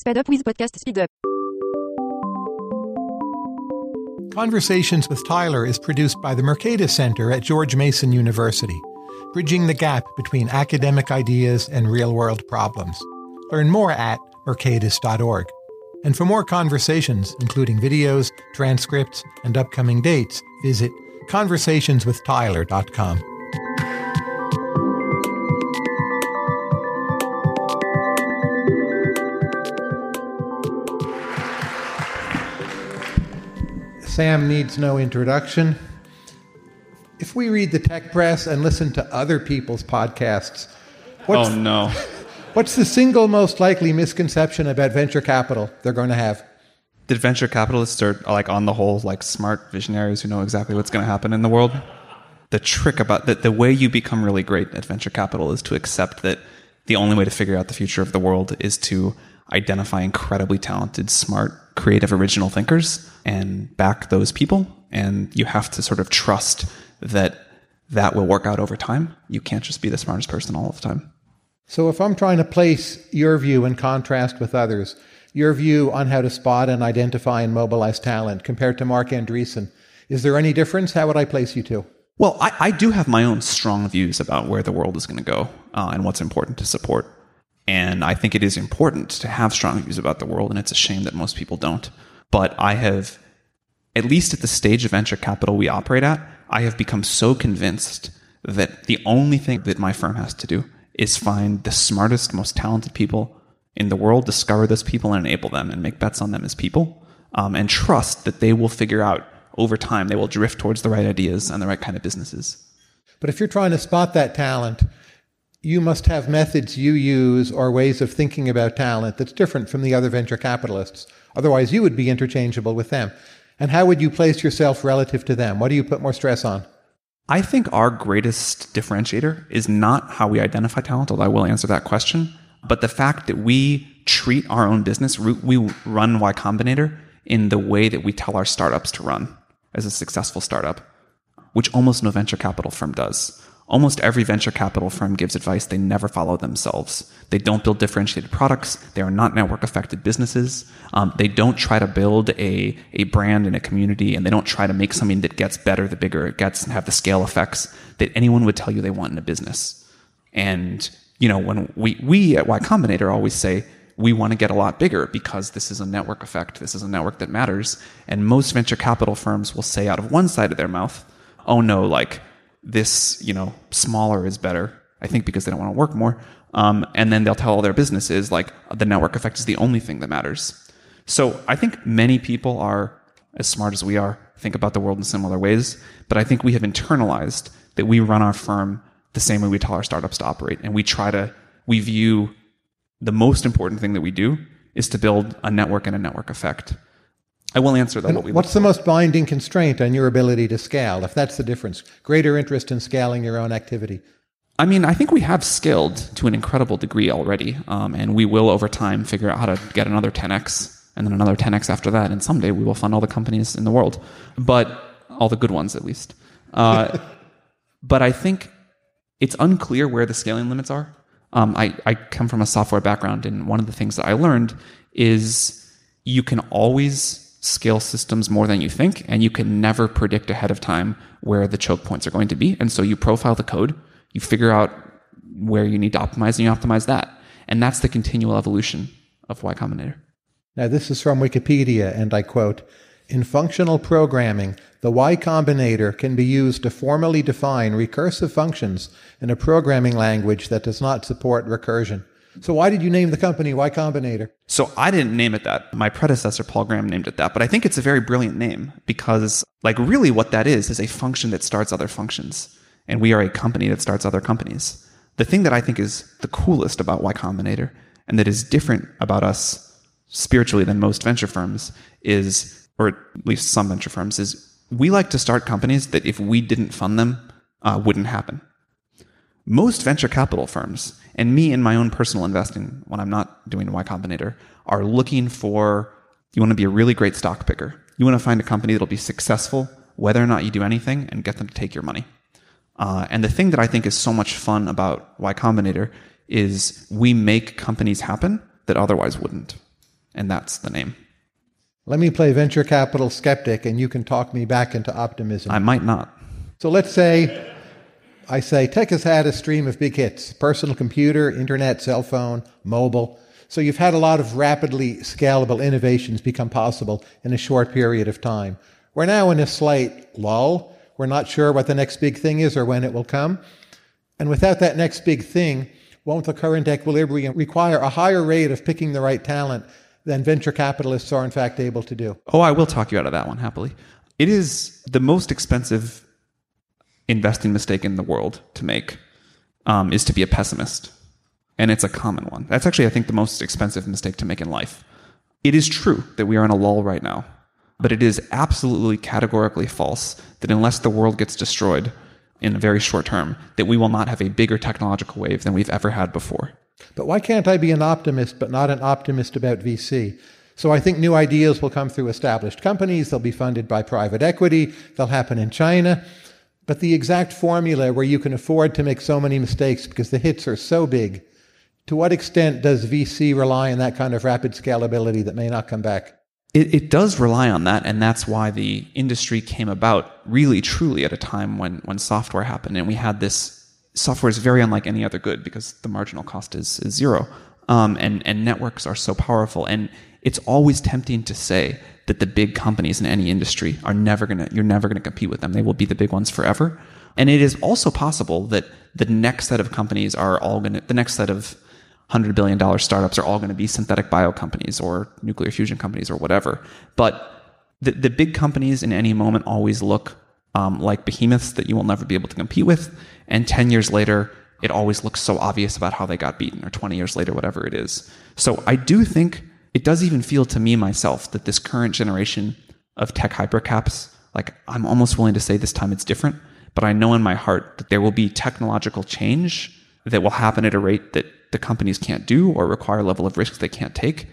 Sped up with podcast speed up. Conversations with Tyler is produced by the Mercatus Center at George Mason University, bridging the gap between academic ideas and real world problems. Learn more at mercatus.org. And for more conversations, including videos, transcripts, and upcoming dates, visit conversationswithtyler.com. Sam needs no introduction. If we read the tech press and listen to other people's podcasts, what's, oh no. what's the single most likely misconception about venture capital they're going to have? That venture capitalists are like on the whole like smart visionaries who know exactly what's going to happen in the world. The trick about that, the way you become really great at venture capital is to accept that the only way to figure out the future of the world is to identify incredibly talented, smart, creative, original thinkers and back those people. And you have to sort of trust that that will work out over time. You can't just be the smartest person all the time. So, if I'm trying to place your view in contrast with others, your view on how to spot and identify and mobilize talent compared to Marc Andreessen, is there any difference? How would I place you two? Well, I, I do have my own strong views about where the world is going to go uh, and what's important to support. And I think it is important to have strong views about the world, and it's a shame that most people don't. But I have, at least at the stage of venture capital we operate at, I have become so convinced that the only thing that my firm has to do is find the smartest, most talented people in the world, discover those people and enable them and make bets on them as people, um, and trust that they will figure out over time, they will drift towards the right ideas and the right kind of businesses. But if you're trying to spot that talent, you must have methods you use or ways of thinking about talent that's different from the other venture capitalists. Otherwise, you would be interchangeable with them. And how would you place yourself relative to them? What do you put more stress on? I think our greatest differentiator is not how we identify talent, although I will answer that question, but the fact that we treat our own business, we run Y Combinator in the way that we tell our startups to run as a successful startup, which almost no venture capital firm does. Almost every venture capital firm gives advice they never follow themselves. They don't build differentiated products. They are not network affected businesses. Um, they don't try to build a, a brand and a community and they don't try to make something that gets better the bigger it gets and have the scale effects that anyone would tell you they want in a business. And, you know, when we, we at Y Combinator always say, we want to get a lot bigger because this is a network effect. This is a network that matters. And most venture capital firms will say out of one side of their mouth, oh no, like, this, you know, smaller is better. I think because they don't want to work more. Um, and then they'll tell all their businesses like the network effect is the only thing that matters. So I think many people are as smart as we are, think about the world in similar ways. But I think we have internalized that we run our firm the same way we tell our startups to operate. And we try to, we view the most important thing that we do is to build a network and a network effect. I will answer that. What what's the most binding constraint on your ability to scale, if that's the difference? Greater interest in scaling your own activity? I mean, I think we have scaled to an incredible degree already, um, and we will over time figure out how to get another 10x and then another 10x after that, and someday we will fund all the companies in the world, but all the good ones at least. Uh, but I think it's unclear where the scaling limits are. Um, I, I come from a software background, and one of the things that I learned is you can always scale systems more than you think, and you can never predict ahead of time where the choke points are going to be. And so you profile the code, you figure out where you need to optimize, and you optimize that. And that's the continual evolution of Y Combinator. Now, this is from Wikipedia, and I quote In functional programming, the Y Combinator can be used to formally define recursive functions in a programming language that does not support recursion. So why did you name the company Y Combinator? So I didn't name it that. My predecessor Paul Graham named it that, but I think it's a very brilliant name because like really what that is is a function that starts other functions. And we are a company that starts other companies. The thing that I think is the coolest about Y Combinator and that is different about us spiritually than most venture firms is or at least some venture firms is we like to start companies that if we didn't fund them uh, wouldn't happen. Most venture capital firms and me in my own personal investing when I'm not doing Y Combinator are looking for you want to be a really great stock picker. You want to find a company that'll be successful whether or not you do anything and get them to take your money. Uh, and the thing that I think is so much fun about Y Combinator is we make companies happen that otherwise wouldn't. And that's the name. Let me play venture capital skeptic and you can talk me back into optimism. I might not. So let's say I say tech has had a stream of big hits personal computer, internet, cell phone, mobile. So you've had a lot of rapidly scalable innovations become possible in a short period of time. We're now in a slight lull. We're not sure what the next big thing is or when it will come. And without that next big thing, won't the current equilibrium require a higher rate of picking the right talent than venture capitalists are in fact able to do? Oh, I will talk you out of that one happily. It is the most expensive investing mistake in the world to make um, is to be a pessimist. And it's a common one. That's actually, I think, the most expensive mistake to make in life. It is true that we are in a lull right now, but it is absolutely categorically false that unless the world gets destroyed in a very short term, that we will not have a bigger technological wave than we've ever had before. But why can't I be an optimist, but not an optimist about VC? So I think new ideas will come through established companies. They'll be funded by private equity. They'll happen in China. But the exact formula where you can afford to make so many mistakes because the hits are so big, to what extent does VC rely on that kind of rapid scalability that may not come back? It, it, does rely on that, and that's why the industry came about really truly at a time when, when software happened. And we had this software is very unlike any other good because the marginal cost is, is zero. Um, and, and networks are so powerful. And it's always tempting to say that the big companies in any industry are never gonna, you're never gonna compete with them. They will be the big ones forever. And it is also possible that the next set of companies are all gonna, the next set of hundred billion dollar startups are all going to be synthetic bio companies or nuclear fusion companies or whatever. But the, the big companies in any moment always look um, like behemoths that you will never be able to compete with. And 10 years later, it always looks so obvious about how they got beaten, or 20 years later, whatever it is. So I do think it does even feel to me myself that this current generation of tech hypercaps, like I'm almost willing to say this time it's different, but I know in my heart that there will be technological change that will happen at a rate that the companies can't do or require a level of risks they can't take.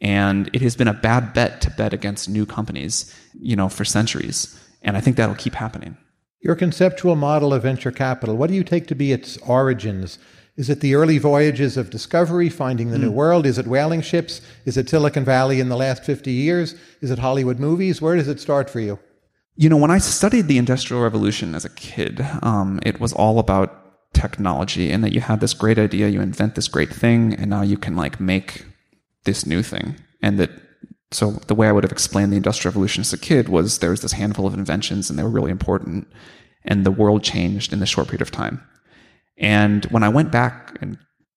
And it has been a bad bet to bet against new companies, you know, for centuries. And I think that'll keep happening. Your conceptual model of venture capital, what do you take to be its origins? Is it the early voyages of discovery, finding the mm. new hmm. world? Is it whaling ships? Is it Silicon Valley in the last 50 years? Is it Hollywood movies? Where does it start for you? You know, when I studied the Industrial Revolution as a kid, um, it was all about technology and that you had this great idea, you invent this great thing, and now you can like make this new thing. And that, so the way I would have explained the Industrial Revolution as a kid was there was this handful of inventions and they were really important, and the world changed in this short period of time. And when I went back and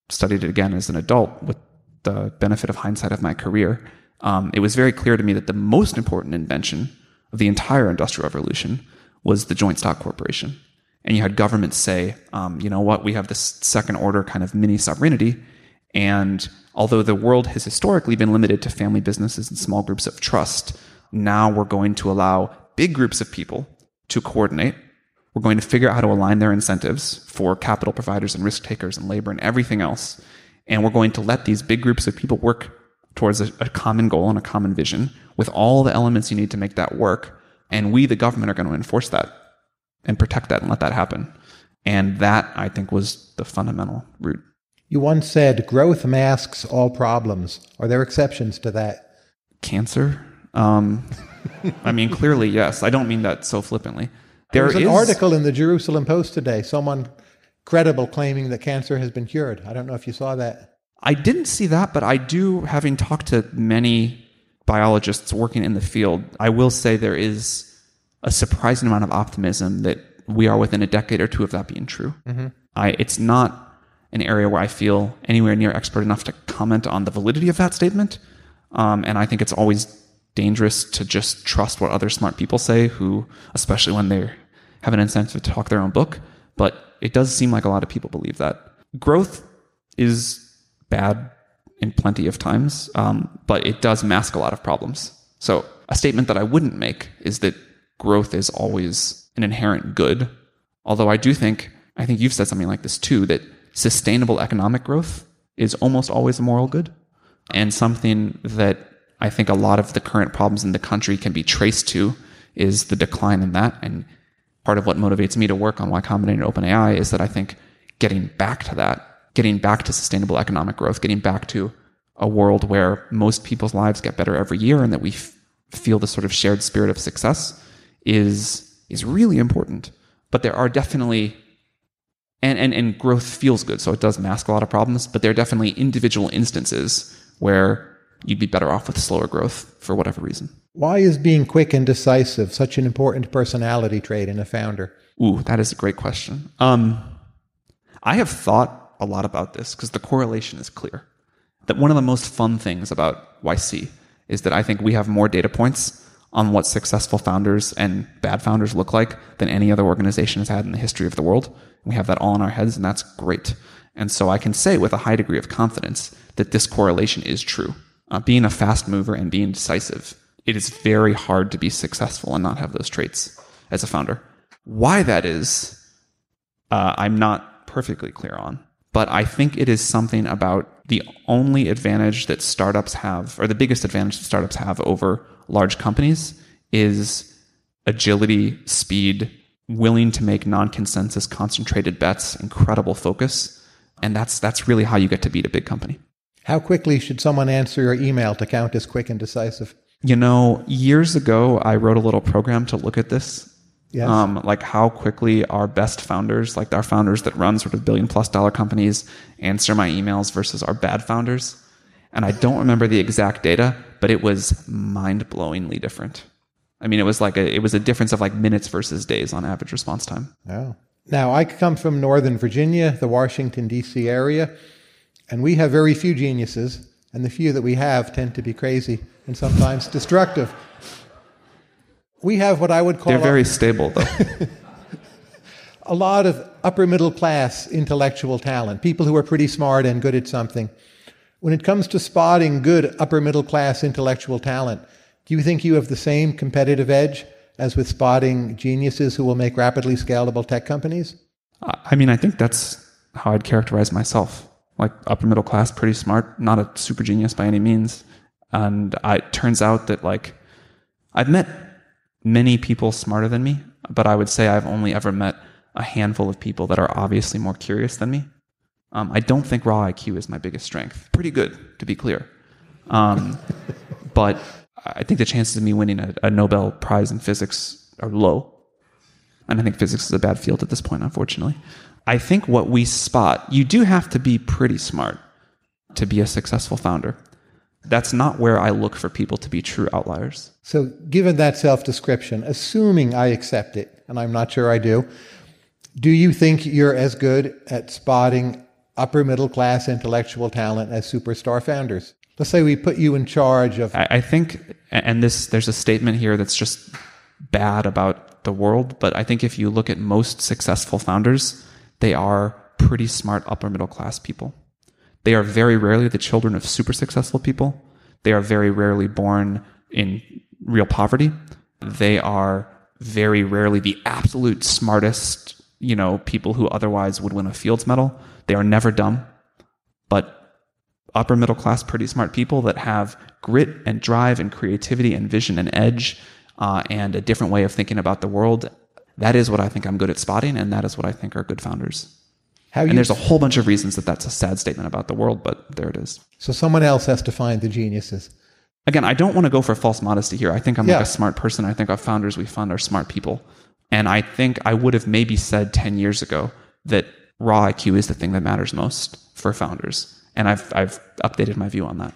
studied it again as an adult with the benefit of hindsight of my career, um, it was very clear to me that the most important invention of the entire Industrial Revolution was the Joint Stock Corporation and you had governments say, um, you know what, we have this second order kind of mini sovereignty. And although the world has historically been limited to family businesses and small groups of trust, now we're going to allow big groups of people to coordinate. We're going to figure out how to align their incentives for capital providers and risk takers and labor and everything else. And we're going to let these big groups of people work towards a, a common goal and a common vision with all the elements you need to make that work. And we, the government, are going to enforce that and protect that and let that happen. And that, I think, was the fundamental root. You once said growth masks all problems. Are there exceptions to that? Cancer? Um, I mean, clearly, yes. I don't mean that so flippantly. There, there was an article in the Jerusalem Post today, someone credible claiming that cancer has been cured. I don't know if you saw that. I didn't see that, but I do, having talked to many biologists working in the field, I will say there is a surprising amount of optimism that we are within a decade or two of that being true. Mm-hmm. I, it's not an area where I feel anywhere near expert enough to comment on the validity of that statement. Um, and I think it's always dangerous to just trust what other smart people say, who, especially when they have an incentive to talk their own book. But it does seem like a lot of people believe that. Growth is bad in plenty of times, um, but it does mask a lot of problems. So, a statement that I wouldn't make is that growth is always an inherent good. Although I do think, I think you've said something like this too, that sustainable economic growth is almost always a moral good and something that I think a lot of the current problems in the country can be traced to is the decline in that. And part of what motivates me to work on Y Combinator OpenAI is that I think getting back to that, getting back to sustainable economic growth, getting back to a world where most people's lives get better every year and that we f- feel the sort of shared spirit of success is is really important. But there are definitely and, and, and growth feels good, so it does mask a lot of problems, but there are definitely individual instances where you'd be better off with slower growth for whatever reason. Why is being quick and decisive such an important personality trait in a founder? Ooh, that is a great question. Um, I have thought a lot about this because the correlation is clear. That one of the most fun things about YC is that I think we have more data points on what successful founders and bad founders look like than any other organization has had in the history of the world. We have that all in our heads, and that's great. And so I can say with a high degree of confidence that this correlation is true. Uh, being a fast mover and being decisive, it is very hard to be successful and not have those traits as a founder. Why that is, uh, I'm not perfectly clear on, but I think it is something about the only advantage that startups have, or the biggest advantage that startups have over large companies, is agility, speed, willing to make non-consensus concentrated bets, incredible focus, and that's that's really how you get to beat a big company. How quickly should someone answer your email to count as quick and decisive? You know, years ago I wrote a little program to look at this. Yes. Um, like how quickly our best founders, like our founders that run sort of billion plus dollar companies, answer my emails versus our bad founders. And I don't remember the exact data, but it was mind blowingly different. I mean, it was like a, it was a difference of like minutes versus days on average response time. Oh. Now, I come from Northern Virginia, the Washington, D.C. area, and we have very few geniuses, and the few that we have tend to be crazy and sometimes destructive. We have what I would call They're very stable, though. a lot of upper middle class intellectual talent, people who are pretty smart and good at something. When it comes to spotting good upper middle class intellectual talent, do you think you have the same competitive edge as with spotting geniuses who will make rapidly scalable tech companies? I mean, I think that's how I'd characterize myself. Like upper middle class, pretty smart, not a super genius by any means. And I, it turns out that like I've met many people smarter than me, but I would say I've only ever met a handful of people that are obviously more curious than me. Um, I don't think raw IQ is my biggest strength. Pretty good, to be clear. Um, but I think the chances of me winning a, a, Nobel Prize in physics are low. And I think physics is a bad field at this point, unfortunately. I think what we spot, you do have to be pretty smart to be a successful founder. That's not where I look for people to be true outliers. So, given that self description, assuming I accept it, and I'm not sure I do, do you think you're as good at spotting upper middle class intellectual talent as superstar founders? Let's say we put you in charge of. I, I think, and this, there's a statement here that's just bad about the world, but I think if you look at most successful founders, they are pretty smart upper middle class people. They are very rarely the children of super successful people. They are very rarely born in real poverty. They are very rarely the absolute smartest, you know, people who otherwise would win a Fields medal. They are never dumb, but upper middle class, pretty smart people that have grit and drive and creativity and vision and edge uh, and a different way of thinking about the world. That is what I think I'm good at spotting, and that is what I think are good founders. How and there's a whole bunch of reasons that that's a sad statement about the world, but there it is. So someone else has to find the geniuses. Again, I don't want to go for false modesty here. I think I'm yeah. like a smart person. I think our founders we fund are smart people. And I think I would have maybe said 10 years ago that raw IQ is the thing that matters most for founders. And I've, I've updated my view on that.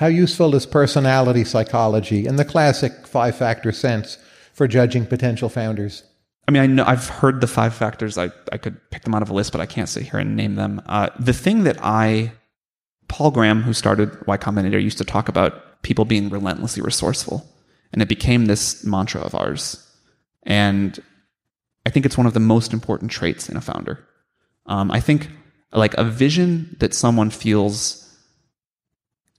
How useful is personality psychology in the classic five factor sense for judging potential founders? I mean, I know I've heard the five factors. I, I could pick them out of a list, but I can't sit here and name them. Uh, the thing that I, Paul Graham, who started Y Combinator, used to talk about people being relentlessly resourceful. And it became this mantra of ours. And I think it's one of the most important traits in a founder. Um, I think like a vision that someone feels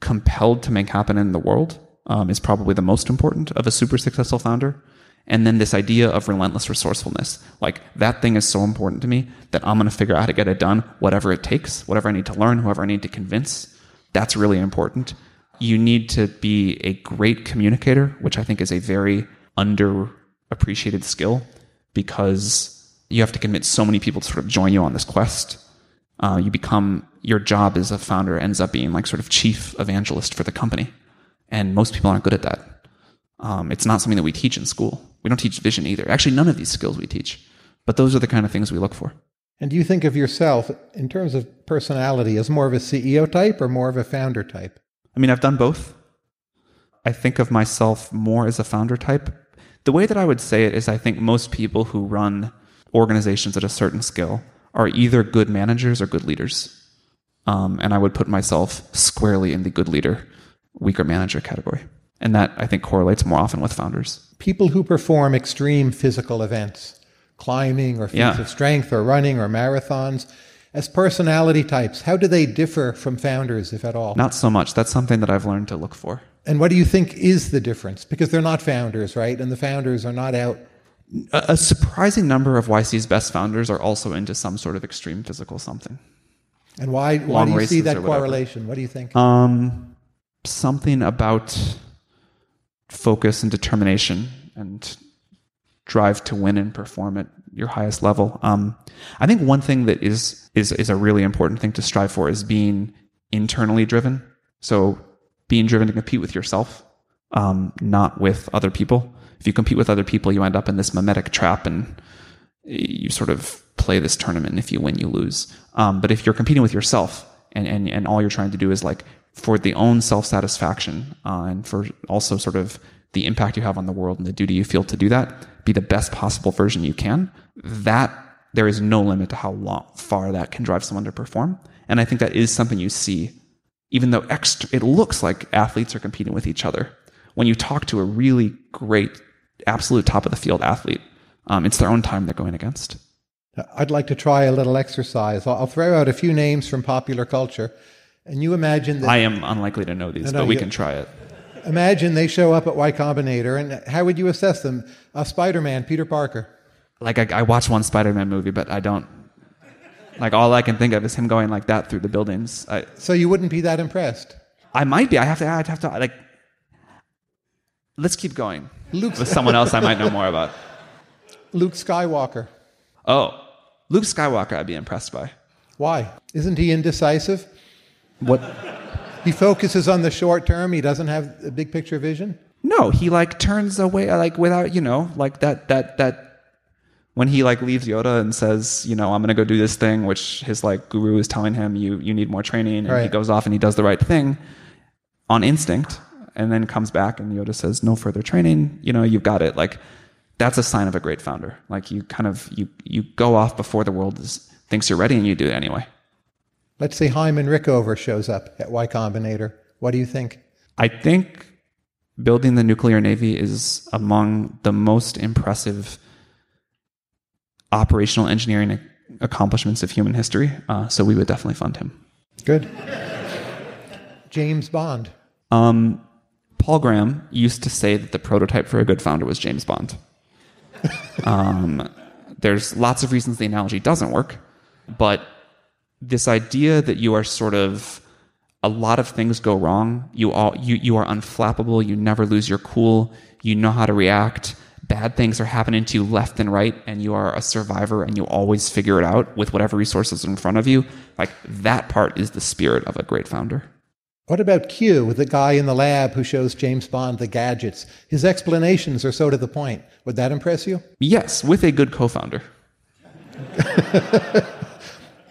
compelled to make happen in the world um, is probably the most important of a super successful founder. And then this idea of relentless resourcefulness. Like that thing is so important to me that I'm going to figure out how to get it done, whatever it takes, whatever I need to learn, whoever I need to convince. That's really important. You need to be a great communicator, which I think is a very underappreciated skill because you have to convince so many people to sort of join you on this quest. Uh, you become your job as a founder ends up being like sort of chief evangelist for the company. And most people aren't good at that. Um, it's not something that we teach in school. We don't teach vision either. Actually, none of these skills we teach. But those are the kind of things we look for. And do you think of yourself in terms of personality as more of a CEO type or more of a founder type? I mean, I've done both. I think of myself more as a founder type. The way that I would say it is I think most people who run organizations at a certain scale are either good managers or good leaders. Um, and I would put myself squarely in the good leader, weaker manager category. And that I think correlates more often with founders. People who perform extreme physical events, climbing or feats yeah. of strength or running or marathons, as personality types, how do they differ from founders, if at all? Not so much. That's something that I've learned to look for. And what do you think is the difference? Because they're not founders, right? And the founders are not out. A, a surprising number of YC's best founders are also into some sort of extreme physical something. And why, why do you see that correlation? What do you think? Um, something about focus and determination and drive to win and perform at your highest level. Um, I think one thing that is is is a really important thing to strive for is being internally driven. So being driven to compete with yourself, um, not with other people. If you compete with other people, you end up in this mimetic trap and you sort of play this tournament. If you win, you lose. Um, but if you're competing with yourself and, and, and all you're trying to do is like for the own self satisfaction uh, and for also sort of the impact you have on the world and the duty you feel to do that, be the best possible version you can, that there is no limit to how long, far that can drive someone to perform. And I think that is something you see even though extra, it looks like athletes are competing with each other. When you talk to a really great, absolute top of the field athlete, um, it's their own time they're going against. I'd like to try a little exercise. I'll throw out a few names from popular culture, and you imagine that. I am unlikely to know these, no, no, but we you, can try it. Imagine they show up at Y Combinator, and how would you assess them? Uh, Spider Man, Peter Parker. Like, I, I watched one Spider Man movie, but I don't like all I can think of is him going like that through the buildings. I, so you wouldn't be that impressed? I might be. I have to. I'd have to like. Let's keep going. Luke with someone else I might know more about. Luke Skywalker. Oh, Luke Skywalker. I'd be impressed by. Why? Isn't he indecisive? What? He focuses on the short term. He doesn't have a big picture vision. No, he like turns away like without you know like that that that when he like leaves Yoda and says, you know, I'm going to go do this thing, which his like guru is telling him, you you need more training, and right. he goes off and he does the right thing on instinct, and then comes back and Yoda says, no further training, you know, you've got it. Like that's a sign of a great founder. Like you kind of you you go off before the world is, thinks you're ready, and you do it anyway. Let's say Hyman Rickover shows up at Y Combinator. What do you think? I think building the nuclear navy is among the most impressive operational engineering accomplishments of human history. Uh, so we would definitely fund him. Good. James Bond. Um, Paul Graham used to say that the prototype for a good founder was James Bond. Um, there's lots of reasons the analogy doesn't work, but this idea that you are sort of a lot of things go wrong. You all you you are unflappable. You never lose your cool. You know how to react bad things are happening to you left and right and you are a survivor and you always figure it out with whatever resources in front of you, like that part is the spirit of a great founder. What about Q, with the guy in the lab who shows James Bond the gadgets? His explanations are so to the point. Would that impress you? Yes, with a good co founder.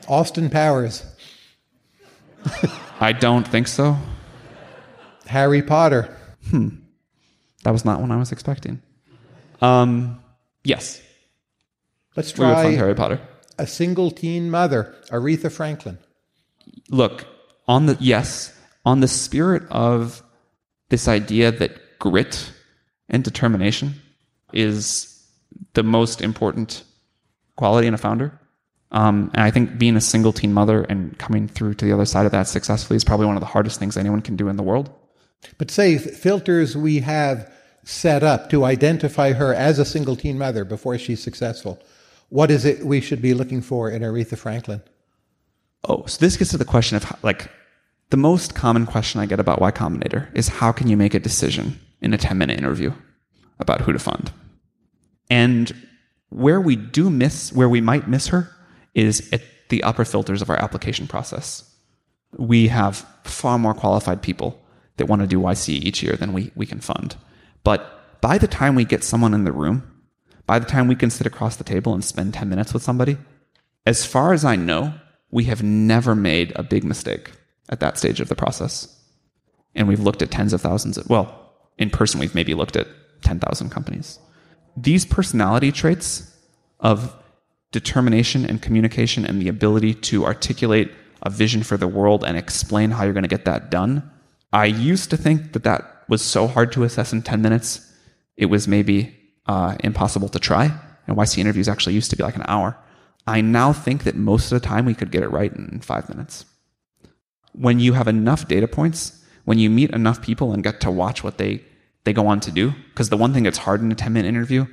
Austin Powers. I don't think so. Harry Potter. Hmm. That was not one I was expecting. Um, yes. Let's try we Harry Potter. A single teen mother, Aretha Franklin. Look, on the yes, on the spirit of this idea that grit and determination is the most important quality in a founder. Um, and I think being a single teen mother and coming through to the other side of that successfully is probably one of the hardest things anyone can do in the world. But say filters we have set up to identify her as a single teen mother before she's successful. What is it we should be looking for in Aretha Franklin? Oh, so this gets to the question of like the most common question I get about Y Combinator is how can you make a decision in a 10 minute interview about who to fund? And where we do miss, where we might miss her is at the upper filters of our application process. we have far more qualified people that want to do YC each year than we, we can fund. But by the time we get someone in the room, by the time we can sit across the table and spend 10 minutes with somebody, as far as I know, we have never made a big mistake at that stage of the process. And we've looked at tens of thousands of, well, in person, we've maybe looked at 10,000 companies. These personality traits of determination and communication and the ability to articulate a vision for the world and explain how you're going to get that done. I used to think that that was so hard to assess in 10 minutes, it was maybe uh, impossible to try. And YC interviews actually used to be like an hour. I now think that most of the time we could get it right in five minutes. When you have enough data points, when you meet enough people and get to watch what they, they go on to do, because the one thing that's hard in a 10 minute interview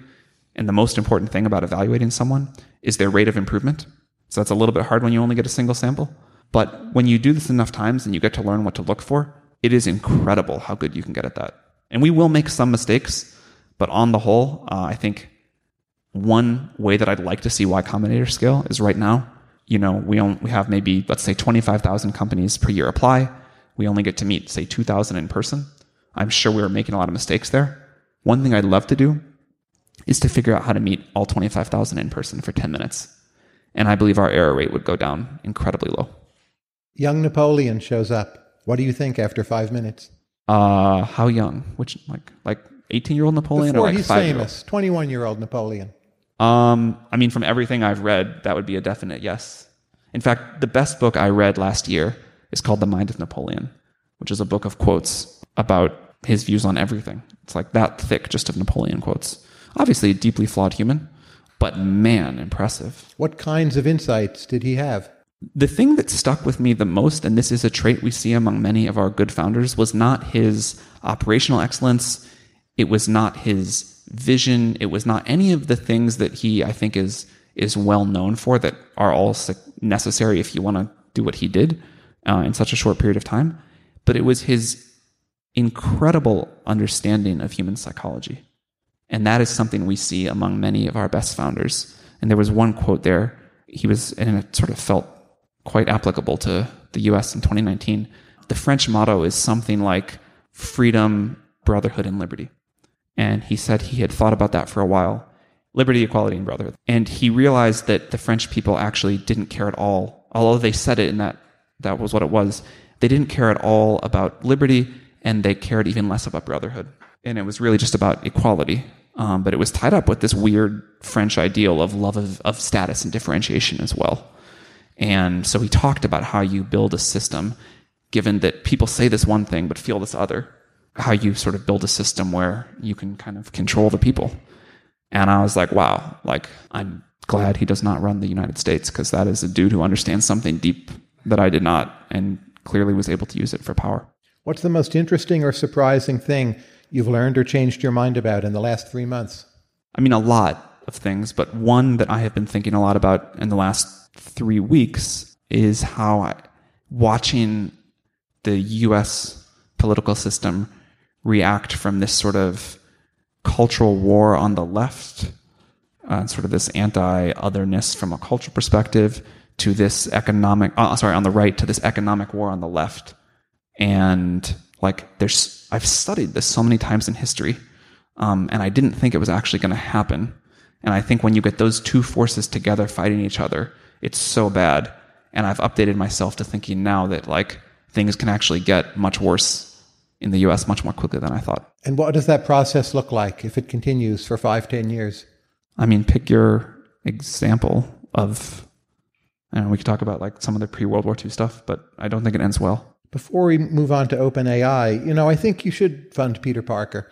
and the most important thing about evaluating someone is their rate of improvement. So that's a little bit hard when you only get a single sample. But when you do this enough times and you get to learn what to look for, it is incredible how good you can get at that. And we will make some mistakes, but on the whole, uh, I think one way that I'd like to see Y Combinator scale is right now, you know, we, own, we have maybe, let's say 25,000 companies per year apply. We only get to meet, say, 2,000 in person. I'm sure we are making a lot of mistakes there. One thing I'd love to do is to figure out how to meet all 25,000 in person for 10 minutes. And I believe our error rate would go down incredibly low. Young Napoleon shows up. What do you think after five minutes? Uh, how young? Which like like 18 year old Napoleon Before or like he's famous, 21 year old Napoleon. Um, I mean, from everything I've read, that would be a definite yes. In fact, the best book I read last year is called The Mind of Napoleon, which is a book of quotes about his views on everything. It's like that thick just of Napoleon quotes. Obviously, a deeply flawed human, but man, impressive. What kinds of insights did he have? The thing that stuck with me the most, and this is a trait we see among many of our good founders, was not his operational excellence. It was not his vision. It was not any of the things that he, I think, is is well known for that are all necessary if you want to do what he did uh, in such a short period of time. But it was his incredible understanding of human psychology. And that is something we see among many of our best founders. And there was one quote there, he was, and it sort of felt quite applicable to the US in 2019. The French motto is something like freedom, brotherhood, and liberty. And he said he had thought about that for a while liberty, equality, and brotherhood. And he realized that the French people actually didn't care at all, although they said it and that that was what it was. They didn't care at all about liberty and they cared even less about brotherhood. And it was really just about equality um, but it was tied up with this weird French ideal of love of, of status and differentiation as well. And so he talked about how you build a system, given that people say this one thing but feel this other, how you sort of build a system where you can kind of control the people. And I was like, wow, like I'm glad he does not run the United States because that is a dude who understands something deep that I did not and clearly was able to use it for power. What's the most interesting or surprising thing you've learned or changed your mind about in the last three months? I mean, a lot of things, but one that I have been thinking a lot about in the last three weeks is how I, watching the US political system react from this sort of cultural war on the left, uh, sort of this anti otherness from a cultural perspective, to this economic, uh, sorry, on the right, to this economic war on the left. And like there's, I've studied this so many times in history, um, and I didn't think it was actually going to happen. And I think when you get those two forces together fighting each other, it's so bad. And I've updated myself to thinking now that like things can actually get much worse in the US much more quickly than I thought. And what does that process look like if it continues for five, ten years? I mean, pick your example of, and we could talk about like some of the pre World War II stuff, but I don't think it ends well. Before we move on to OpenAI, you know, I think you should fund Peter Parker.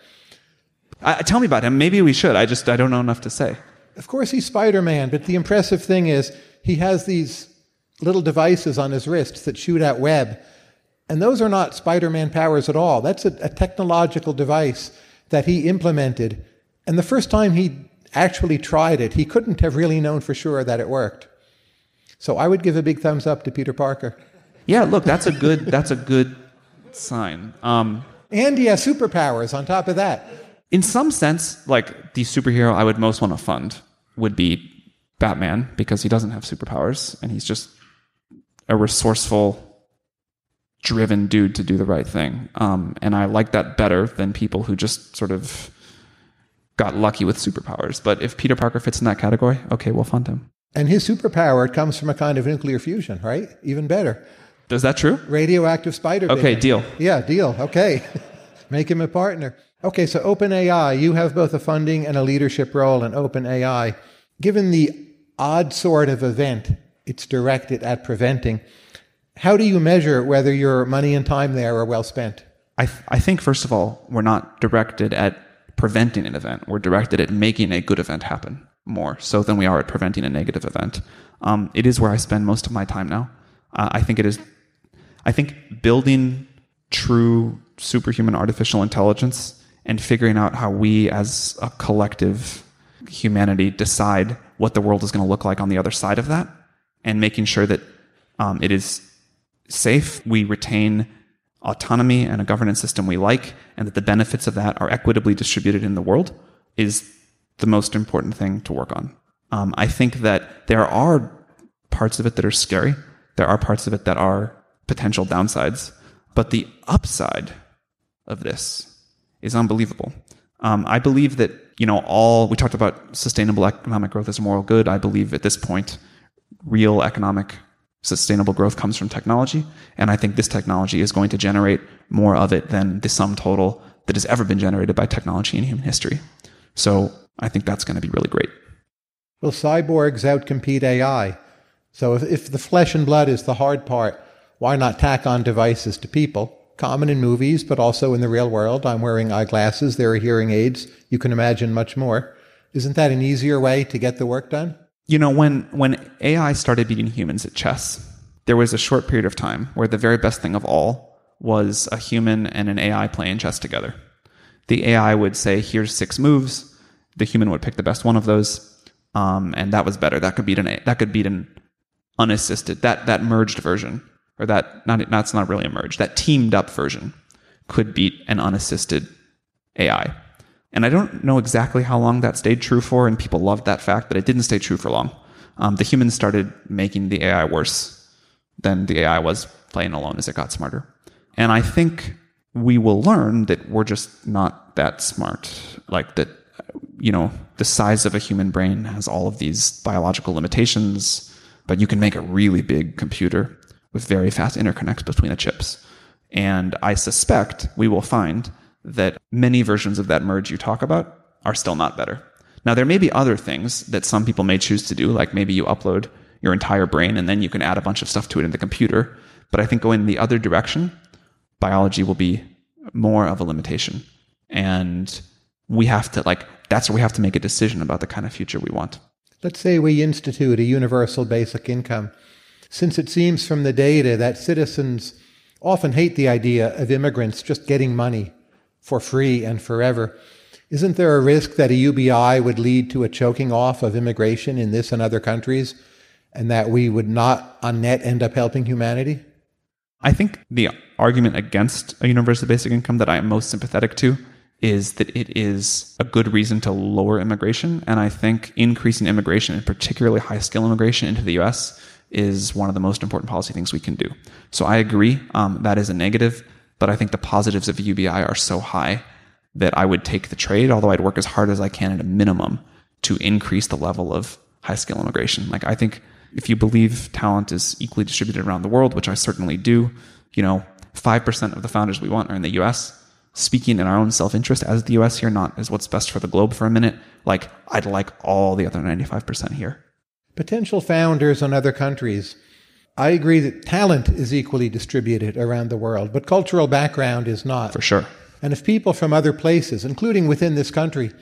Uh, tell me about him. Maybe we should. I just I don't know enough to say. Of course, he's Spider Man, but the impressive thing is he has these little devices on his wrists that shoot out web. And those are not Spider Man powers at all. That's a, a, technological device that he implemented. And the first time he actually tried it, he couldn't have really known for sure that it worked. So I would give a big thumbs up to Peter Parker. Yeah, look, that's a good that's a good sign. Um, and he has superpowers on top of that. In some sense, like the superhero I would most want to fund would be Batman because he doesn't have superpowers and he's just a resourceful driven dude to do the right thing. Um, and I like that better than people who just sort of got lucky with superpowers. But if Peter Parker fits in that category, okay, we'll fund him. And his superpower comes from a kind of nuclear fusion, right? Even better. Is that true? Radioactive spider. Okay, deal. Yeah, deal. Okay. Make him a partner. Okay, so OpenAI, you have both a funding and a leadership role in OpenAI. Given the odd sort of event it's directed at preventing, how do you measure whether your money and time there are well spent? I, th- I think, first of all, we're not directed at preventing an event. We're directed at making a good event happen more so than we are at preventing a negative event. Um, it is where I spend most of my time now. Uh, I think it is, I think building true superhuman artificial intelligence and figuring out how we as a collective humanity decide what the world is going to look like on the other side of that and making sure that um, it is safe, we retain autonomy and a governance system we like, and that the benefits of that are equitably distributed in the world is the most important thing to work on. Um, I think that there are parts of it that are scary. There are parts of it that are potential downsides, but the upside of this is unbelievable. Um, I believe that you know all we talked about sustainable economic growth as a moral good. I believe at this point, real economic sustainable growth comes from technology, and I think this technology is going to generate more of it than the sum total that has ever been generated by technology in human history. So I think that's going to be really great. Will cyborgs outcompete AI? So if, if the flesh and blood is the hard part, why not tack on devices to people? Common in movies, but also in the real world. I'm wearing eyeglasses. There are hearing aids. You can imagine much more. Isn't that an easier way to get the work done? You know, when, when AI started beating humans at chess, there was a short period of time where the very best thing of all was a human and an AI playing chess together. The AI would say, here's six moves. The human would pick the best one of those. Um, and that was better. That could beat an, that could beat an unassisted, that, that merged version, or that, not, that's not really a merge, that teamed up version could beat an unassisted AI. And I don't know exactly how long that stayed true for, and people loved that fact, but it didn't stay true for long. Um, the humans started making the AI worse than the AI was playing alone as it got smarter. And I think we will learn that we're just not that smart. Like that, you know, the size of a human brain has all of these biological limitations, but you can make a really big computer with very fast interconnects between the chips. And I suspect we will find that many versions of that merge you talk about are still not better. Now, there may be other things that some people may choose to do, like maybe you upload your entire brain and then you can add a bunch of stuff to it in the computer. But I think going the other direction, biology will be more of a limitation. And we have to, like, that's where we have to make a decision about the kind of future we want. Let's say we institute a universal basic income. Since it seems from the data that citizens often hate the idea of immigrants just getting money for free and forever, isn't there a risk that a UBI would lead to a choking off of immigration in this and other countries, and that we would not, on net, end up helping humanity? I think the argument against a universal basic income that I am most sympathetic to is that it is a good reason to lower immigration. And I think increasing immigration, and particularly high skill immigration into the US, is one of the most important policy things we can do. So I agree um, that is a negative, but I think the positives of UBI are so high that I would take the trade, although I'd work as hard as I can at a minimum to increase the level of high skill immigration. Like I think if you believe talent is equally distributed around the world, which I certainly do, you know, 5% of the founders we want are in the US. Speaking in our own self interest as the US here, not as what's best for the globe for a minute, like I'd like all the other 95% here. Potential founders in other countries. I agree that talent is equally distributed around the world, but cultural background is not. For sure. And if people from other places, including within this country,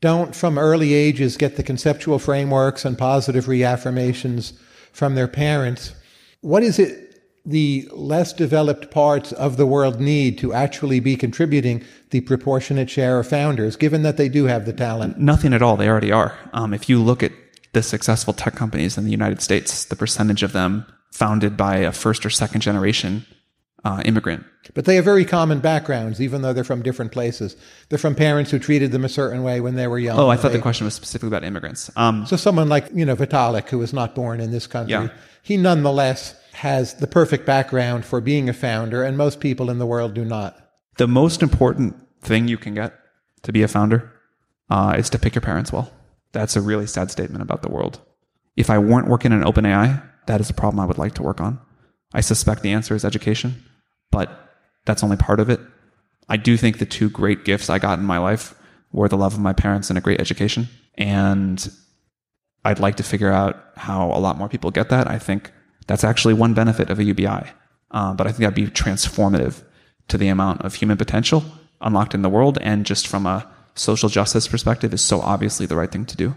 don't from early ages get the conceptual frameworks and positive reaffirmations from their parents, what is it the less developed parts of the world need to actually be contributing the proportionate share of founders, given that they do have the talent? Nothing at all. They already are. Um, if you look at the successful tech companies in the United States, the percentage of them founded by a first or second generation uh, immigrant. But they have very common backgrounds, even though they're from different places. They're from parents who treated them a certain way when they were young. Oh, I thought they, the question was specifically about immigrants. Um, so someone like you know Vitalik, who was not born in this country, yeah. he nonetheless has the perfect background for being a founder, and most people in the world do not. The most important thing you can get to be a founder uh, is to pick your parents well. That's a really sad statement about the world. If I weren't working in OpenAI, that is a problem I would like to work on. I suspect the answer is education, but that's only part of it. I do think the two great gifts I got in my life were the love of my parents and a great education. And I'd like to figure out how a lot more people get that. I think that's actually one benefit of a UBI. Uh, but I think that'd be transformative to the amount of human potential unlocked in the world and just from a social justice perspective is so obviously the right thing to do.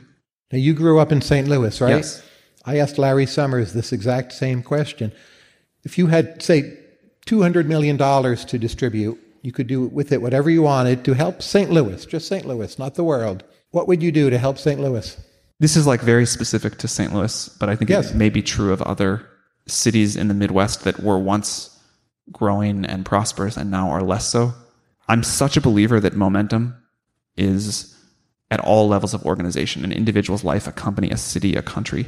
Now, you grew up in St. Louis, right? Yes. I asked Larry Summers this exact same question. If you had, say, $200 million to distribute, you could do with it whatever you wanted to help St. Louis, just St. Louis, not the world. What would you do to help St. Louis? This is like very specific to St. Louis, but I think Yes. it may be true of other cities in the Midwest that were once growing and prosperous and now are less so. I'm such a believer that momentum is at all levels of organization, an individual's life, a company, a city, a country,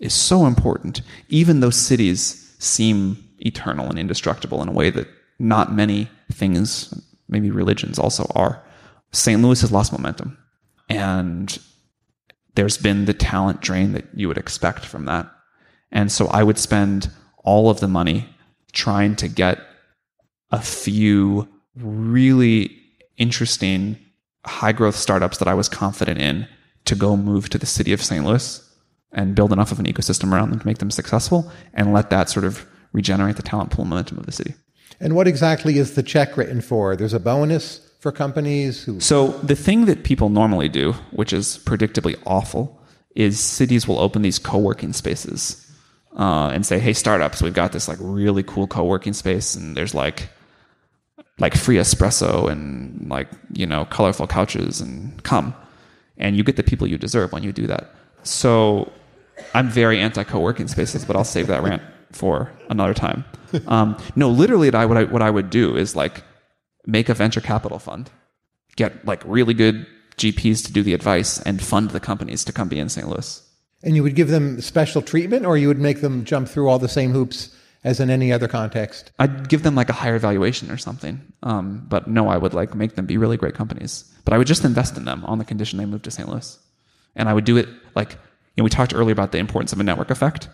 is so important, even though cities seem eternal and indestructible in a way that not many things, maybe religions also are. St. Louis has lost momentum. And there's been the talent drain that you would expect from that. And so I would spend all of the money trying to get a few really interesting high growth startups that I was confident in to go move to the city of St. Louis and build enough of an ecosystem around them to make them successful and let that sort of regenerate the talent pool momentum of the city. And what exactly is the check written for? There's a bonus for companies who. So the thing that people normally do, which is predictably awful, is cities will open these co-working spaces uh, and say, "Hey, startups, we've got this like really cool co-working space, and there's like like free espresso and like you know colorful couches, and come." And you get the people you deserve when you do that. So I'm very anti co-working spaces, but I'll save that rant for another time. Um, no, literally, what I, what I what I would do is like make a venture capital fund, get like really good GPs to do the advice, and fund the companies to come be in St. Louis. And you would give them special treatment, or you would make them jump through all the same hoops as in any other context? I'd give them like a higher valuation or something. Um, but no, I would like make them be really great companies. But I would just invest in them on the condition they move to St. Louis. And I would do it like, you know, we talked earlier about the importance of a network effect.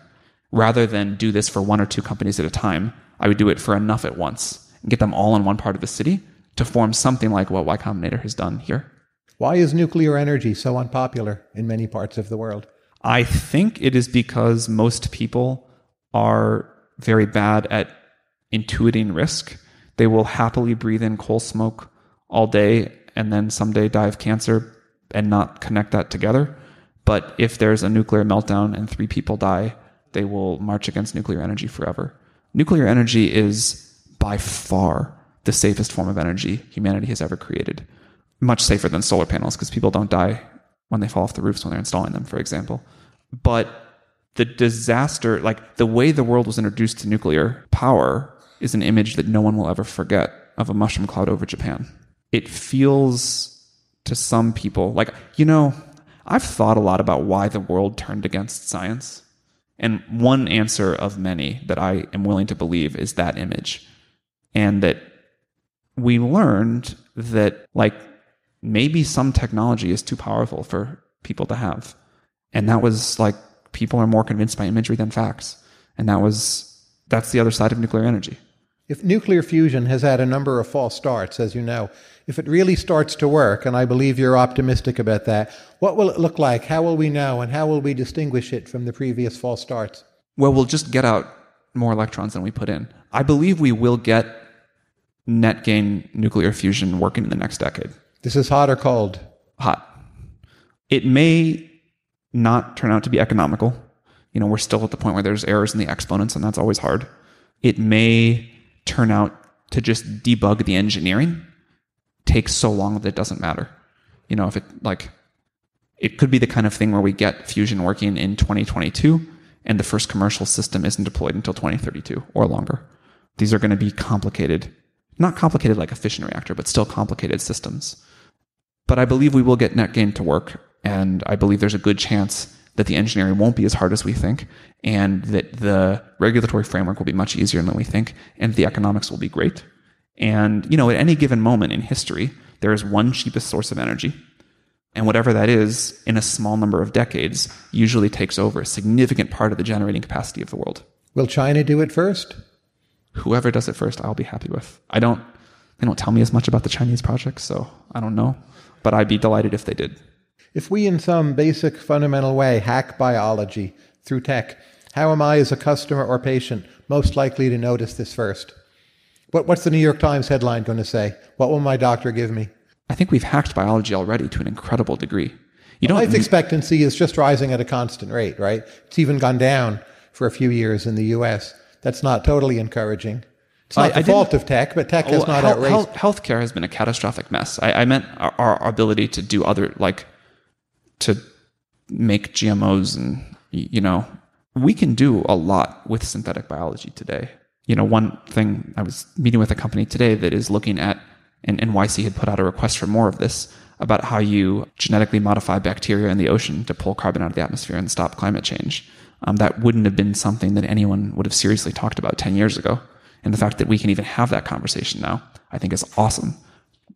Rather than do this for one or two companies at a time, I would do it for enough at once and get them all in one part of the city to form something like what Y Combinator has done here. Why is nuclear energy so unpopular in many parts of the world? I think it is because most people are very bad at intuiting risk. They will happily breathe in coal smoke all day and then someday die of cancer and not connect that together. But if there's a nuclear meltdown and three people die, they will march against nuclear energy forever. Nuclear energy is by far the safest form of energy humanity has ever created. Much safer than solar panels because people don't die when they fall off the roofs when they're installing them, for example. But the disaster, like the way the world was introduced to nuclear power, is an image that no one will ever forget of a mushroom cloud over Japan. It feels to some people like, you know, I've thought a lot about why the world turned against science. And one answer of many that I am willing to believe is that image. And that we learned that, like, maybe some technology is too powerful for people to have. And that was like, people are more convinced by imagery than facts. And that was, that's the other side of nuclear energy. If nuclear fusion has had a number of false starts, as you know, if it really starts to work, and I believe you're optimistic about that, what will it look like? How will we know? And how will we distinguish it from the previous false starts? Well, we'll just get out more electrons than we put in. I believe we will get net gain nuclear fusion working in the next decade. This is hot or cold? Hot. It may not turn out to be economical. You know, we're still at the point where there's errors in the exponents, and that's always hard. It may turn out to just debug the engineering takes so long that it doesn't matter. You know, if it like it could be the kind of thing where we get fusion working in 2022 and the first commercial system isn't deployed until 2032 or longer. These are going to be complicated, not complicated like a fission reactor, but still complicated systems. But I believe we will get net gain to work, and I believe there's a good chance that the engineering won't be as hard as we think, and that the regulatory framework will be much easier than we think, and the economics will be great. And, you know, at any given moment in history, there is one cheapest source of energy. And whatever that is, in a small number of decades, usually takes over a significant part of the generating capacity of the world. Will China do it first? Whoever does it first, I'll be happy with. I don't, they don't tell me as much about the Chinese project, so I don't know. But I'd be delighted if they did. If we, in some basic fundamental way, hack biology through tech, how am I, as a customer or patient, most likely to notice this first? What, what's the New York Times headline going to say? What will my doctor give me? I think we've hacked biology already to an incredible degree. You well, life expectancy is just rising at a constant rate, right? It's even gone down for a few years in the U.S. That's not totally encouraging. It's not I, the I fault of tech, but tech has oh, not health, outraced. Health, healthcare has been a catastrophic mess. I, I meant our, our, ability to do other, like, to make GMOs and, you know, we can do a lot with synthetic biology today. You know, one thing I was meeting with a company today that is looking at, and YC had put out a request for more of this about how you genetically modify bacteria in the ocean to pull carbon out of the atmosphere and stop climate change. Um, that wouldn't have been something that anyone would have seriously talked about 10 years ago. And the fact that we can even have that conversation now, I think is awesome.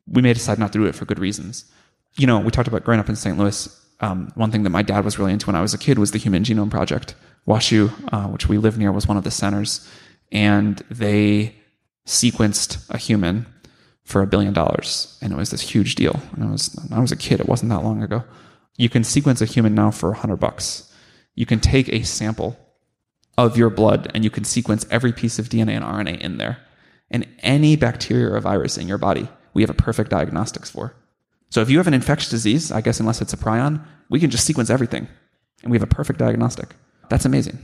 We may decide not to do it for good reasons. You know, we talked about growing up in St. Louis. Um, one thing that my dad was really into when I was a kid was the Human Genome Project. WashU, uh, which we live near, was one of the centers and they sequenced a human for a billion dollars. And it was this huge deal. And I was, I was a kid. It wasn't that long ago. You can sequence a human now for a hundred bucks. You can take a sample of your blood and you can sequence every piece of DNA and RNA in there. And any bacteria or virus in your body, we have a perfect diagnostics for. So if you have an infectious disease, I guess unless it's a prion, we can just sequence everything and we have a perfect diagnostic. That's amazing.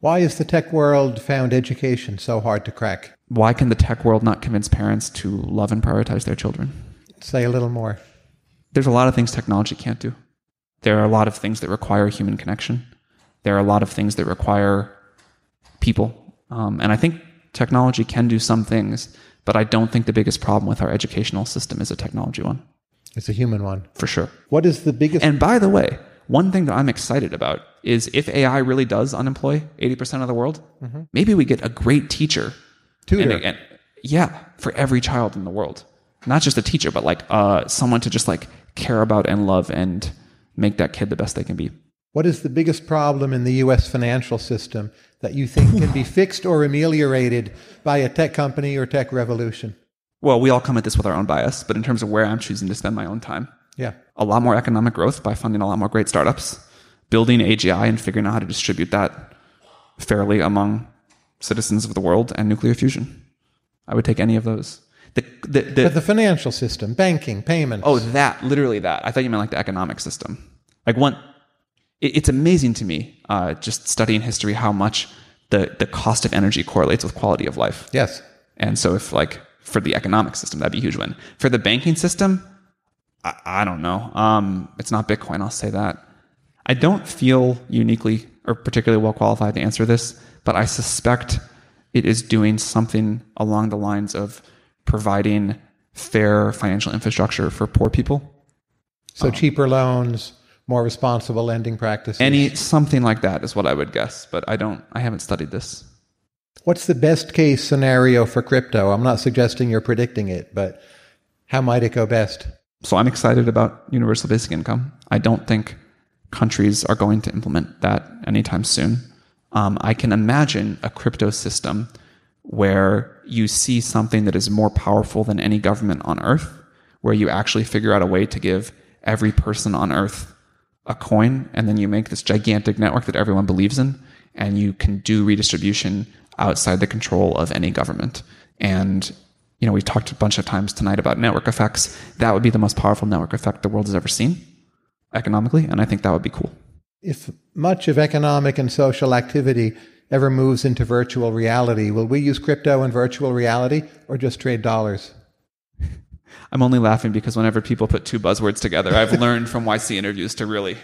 Why is the tech world found education so hard to crack? Why can the tech world not convince parents to love and prioritize their children? Say a little more. There's a lot of things technology can't do. There are a lot of things that require human connection. There are a lot of things that require people. Um, and I think technology can do some things, but I don't think the biggest problem with our educational system is a technology one. It's a human one. For sure. What is the biggest. And by the way, one thing that I'm excited about is if AI really does unemploy 80% of the world, mm-hmm. maybe we get a great teacher. Tutor. And, and, yeah, for every child in the world. Not just a teacher, but like uh, someone to just like care about and love and make that kid the best they can be. What is the biggest problem in the US financial system that you think can be fixed or ameliorated by a tech company or tech revolution? Well, we all come at this with our own bias, but in terms of where I'm choosing to spend my own time, yeah. A lot more economic growth by funding a lot more great startups, building AGI and figuring out how to distribute that fairly among citizens of the world, and nuclear fusion. I would take any of those. The, the, the, but the financial system, banking, payments. Oh, that, literally that. I thought you meant like the economic system. Like one, it, it's amazing to me, uh, just studying history, how much the, the cost of energy correlates with quality of life. Yes. And so if like for the economic system, that'd be a huge win. For the banking system, I, I don't know. Um, it's not Bitcoin. I'll say that. I don't feel uniquely or particularly well qualified to answer this, but I suspect it is doing something along the lines of providing fair financial infrastructure for poor people. So um, cheaper loans, more responsible lending practices. Any something like that is what I would guess, but I don't. I haven't studied this. What's the best case scenario for crypto? I'm not suggesting you're predicting it, but how might it go best? So I'm excited about universal basic income. I don't think countries are going to implement that anytime soon. Um, I can imagine a crypto system where you see something that is more powerful than any government on earth, where you actually figure out a way to give every person on earth a coin, and then you make this gigantic network that everyone believes in, and you can do redistribution outside the control of any government. And you know, we've talked a bunch of times tonight about network effects. That would be the most powerful network effect the world has ever seen economically, and I think that would be cool. If much of economic and social activity ever moves into virtual reality, will we use crypto and virtual reality or just trade dollars? I'm only laughing because whenever people put two buzzwords together, I've learned from YC interviews to really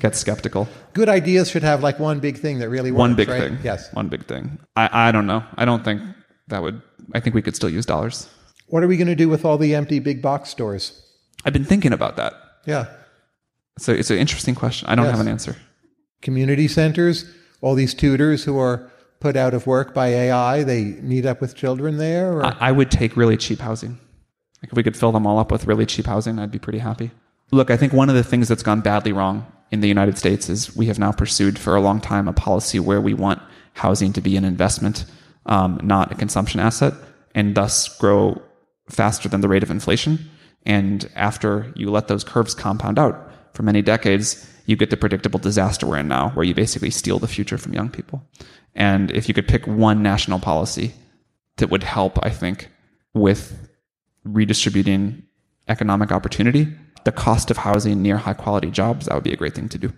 get skeptical. Good ideas should have like one big thing that really works. One big right? thing. Yes. One big thing. I, I don't know. I don't think that would I think we could still use dollars. What are we going to do with all the empty big box stores? I've been thinking about that. Yeah. So it's an interesting question. I don't yes. have an answer. community centers, all these tutors who are put out of work by AI, they meet up with children there? Or? I, I would take really cheap housing. Like if we could fill them all up with really cheap housing, I'd be pretty happy. Look, I think one of the things that's gone badly wrong in the United States is we have now pursued for a long time a policy where we want housing to be an investment, um, not a consumption asset, and thus grow faster than the rate of inflation. And after you let those curves compound out for many decades, you get the predictable disaster we're in now, where you basically steal the future from young people. And if you could pick one national policy that would help, I think, with redistributing economic opportunity, the cost of housing near high quality jobs, that would be a great thing to do.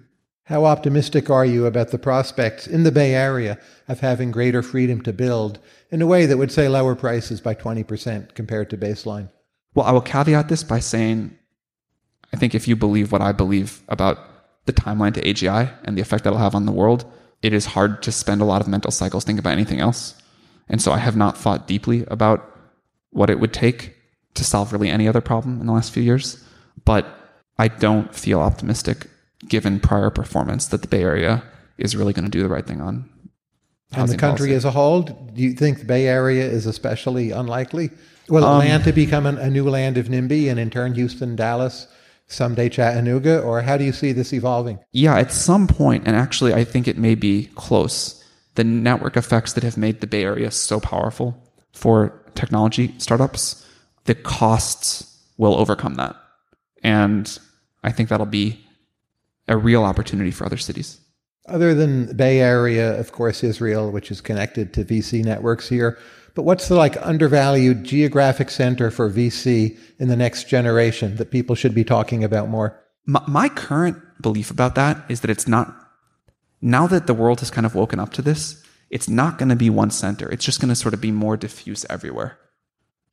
How optimistic are you about the prospects in the Bay Area of having greater freedom to build in a way that would say lower prices by 20% compared to baseline? Well, I will caveat this by saying I think if you believe what I believe about the timeline to AGI and the effect that'll have on the world, it is hard to spend a lot of mental cycles thinking about anything else. And so I have not thought deeply about what it would take to solve really any other problem in the last few years. But I don't feel optimistic given prior performance that the Bay Area is really going to do the right thing on. And the country policy. as a whole, do you think the Bay Area is especially unlikely? Will Um, Atlanta become an, a new land of NIMBY and in turn Houston, Dallas, someday Chattanooga? Or how do you see this evolving? Yeah, at some point, and actually, I think it may be close. The network effects that have made the Bay Area so powerful for technology startups, the costs will overcome that. And I think that'll be a real opportunity for other cities. Other than the Bay Area, of course, Israel, which is connected to VC networks here. But what's the like undervalued geographic center for VC in the next generation that people should be talking about more? My, my current belief about that is that it's not, now that the world has kind of woken up to this, it's not going to be one center. It's just going to sort of be more diffuse everywhere.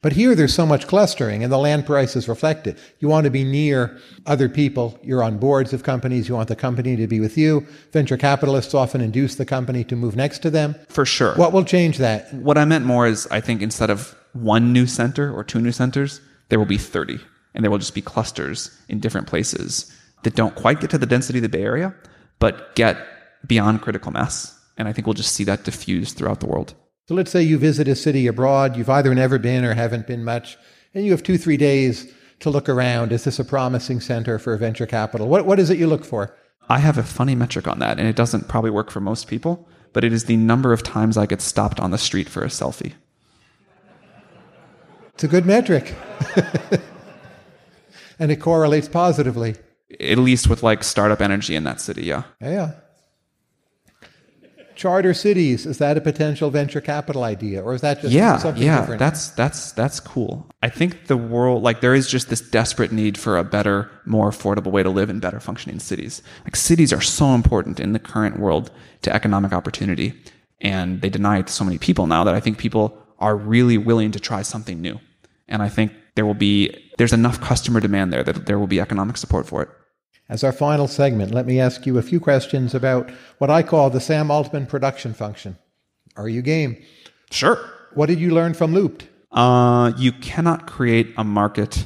But here there's so much clustering and the land prices reflect it. You want to be near other people. You're on boards of companies. You want the company to be with you. Venture capitalists often induce the company to move next to them. For sure. What will change that? What I meant more is I think instead of one new center or two new centers, there will be 30. And there will just be clusters in different places that don't quite get to the density of the Bay Area, but get beyond critical mass. And I think we'll just see that diffuse throughout the world. So let's say you visit a city abroad. You've either never been or haven't been much, and you have two, three days to look around. Is this a promising center for venture capital? What, what is it you look for? I have a funny metric on that, and it doesn't probably work for most people, but it is the number of times I get stopped on the street for a selfie. It's a good metric. and it correlates positively. At least with like startup energy in that city, yeah. Yeah. Charter cities, is that a potential venture capital idea? Or is that just yeah, something yeah, different? that's that's that's cool. I think the world like there is just this desperate need for a better, more affordable way to live in better functioning cities. Like cities are so important in the current world to economic opportunity, and they deny it to so many people now that I think people are really willing to try something new. And I think there will be there's enough customer demand there that there will be economic support for it. As our final segment, let me ask you a few questions about what I call the Sam Altman production function. Are you game? Sure. What did you learn from Loopt? Uh, you cannot create a market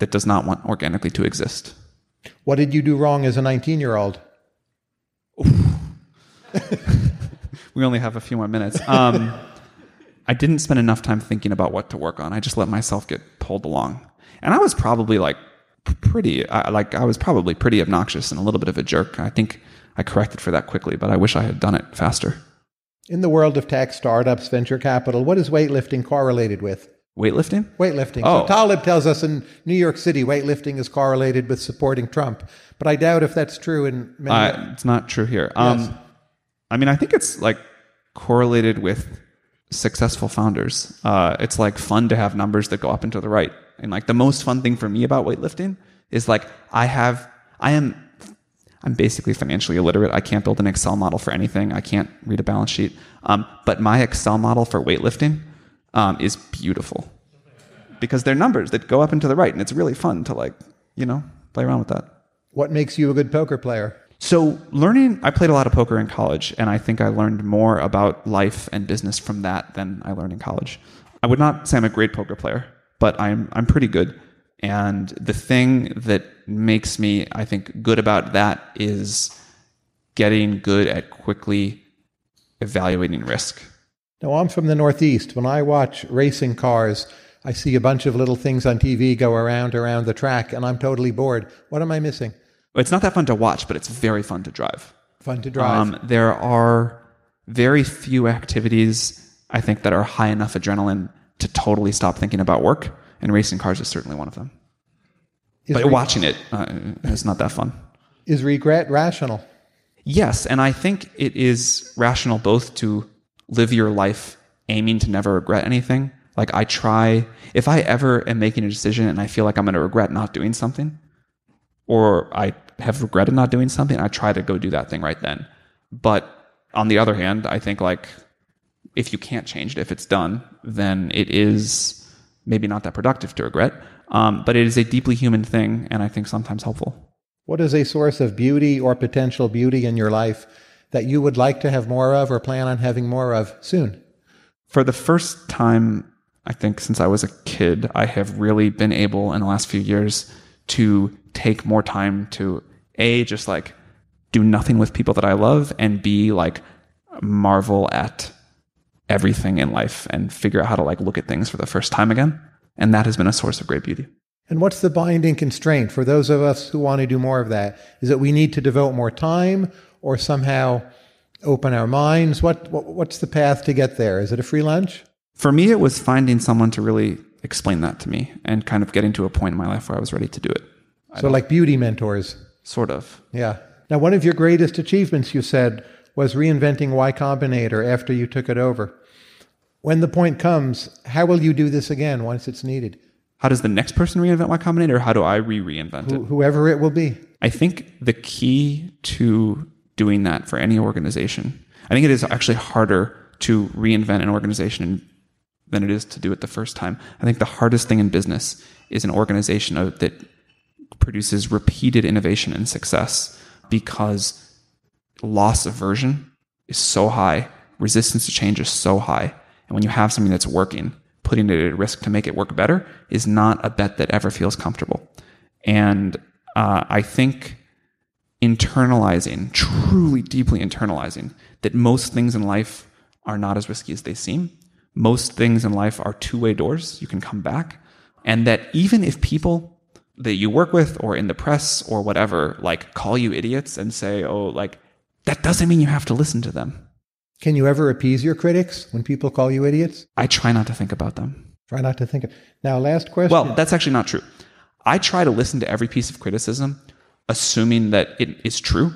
that does not want organically to exist. What did you do wrong as a 19 year old? we only have a few more minutes. Um, I didn't spend enough time thinking about what to work on. I just let myself get pulled along, and I was probably like pretty, I, like I was probably pretty obnoxious and a little bit of a jerk. I think I corrected for that quickly, but I wish I had done it faster. In the world of tech, startups, venture capital, what is weightlifting correlated with? Weightlifting? Weightlifting. Oh. So Taleb tells us in New York City, weightlifting is correlated with supporting Trump. But I doubt if that's true in many. Uh, it's not true here. Um, Yes. I mean, I think it's like correlated with successful founders. Uh, it's like fun to have numbers that go up and to the right. And like the most fun thing for me about weightlifting is like I have, I am, I'm basically financially illiterate. I can't build an Excel model for anything. I can't read a balance sheet. Um, but my Excel model for weightlifting um, is beautiful because they're numbers that go up and to the right, and it's really fun to like, you know, play around with that. What makes you a good poker player? So, learning, I played a lot of poker in college, and I think I learned more about life and business from that than I learned in college. I would not say I'm a great poker player, but I'm, I'm pretty good. And the thing that makes me, I think, good about that is getting good at quickly evaluating risk. Now, I'm from the Northeast. When I watch racing cars, I see a bunch of little things on TV go around around the track, and I'm totally bored. What am I missing? It's not that fun to watch, but it's very fun to drive. Fun to drive. Um, there are very few activities I think that are high enough adrenaline to totally stop thinking about work, and racing cars is certainly one of them. Is but re- watching it uh, is not that fun. is regret rational? Yes, and I think it is rational both to live your life aiming to never regret anything. Like I try, if I ever am making a decision and I feel like I'm going to regret not doing something, or I have regretted not doing something, I try to go do that thing right then. But on the other hand, I think like if you can't change it, if it's done, then it is maybe not that productive to regret. Um, but it is a deeply human thing, and I think sometimes helpful. What is a source of beauty or potential beauty in your life that you would like to have more of or plan on having more of soon? For the first time, I think since I was a kid, I have really been able in the last few years to take more time to A, just like do nothing with people that I love, and B, like marvel at everything in life and figure out how to like look at things for the first time again. And that has been a source of great beauty. And what's the binding constraint for those of us who want to do more of that? Is that we need to devote more time or somehow open our minds? What, what what's the path to get there? Is it a free lunch? For me, it was finding someone to really explain that to me and kind of getting to a point in my life where I was ready to do it. So like beauty mentors. Sort of. Yeah. Now one of your greatest achievements you said was reinventing Y Combinator after you took it over. When the point comes, how will you do this again once it's needed? How does the next person reinvent Y Combinator or how do I re reinvent it? Whoever it will be. I think the key to doing that for any organization, I think it is actually harder to reinvent an organization than it is to do it the first time. I think the hardest thing in business is an organization that produces repeated innovation and success because loss aversion is so high, resistance to change is so high. And when you have something that's working, putting it at risk to make it work better is not a bet that ever feels comfortable. And uh, I think internalizing, truly deeply internalizing, that most things in life are not as risky as they seem. Most things in life are two way doors. You can come back. And that even if people that you work with or in the press or whatever, like call you idiots and say, oh, like, that doesn't mean you have to listen to them. Can you ever appease your critics when people call you idiots? I try not to think about them. Try not to think of. Now, last question. Well, that's actually not true. I try to listen to every piece of criticism, assuming that it is true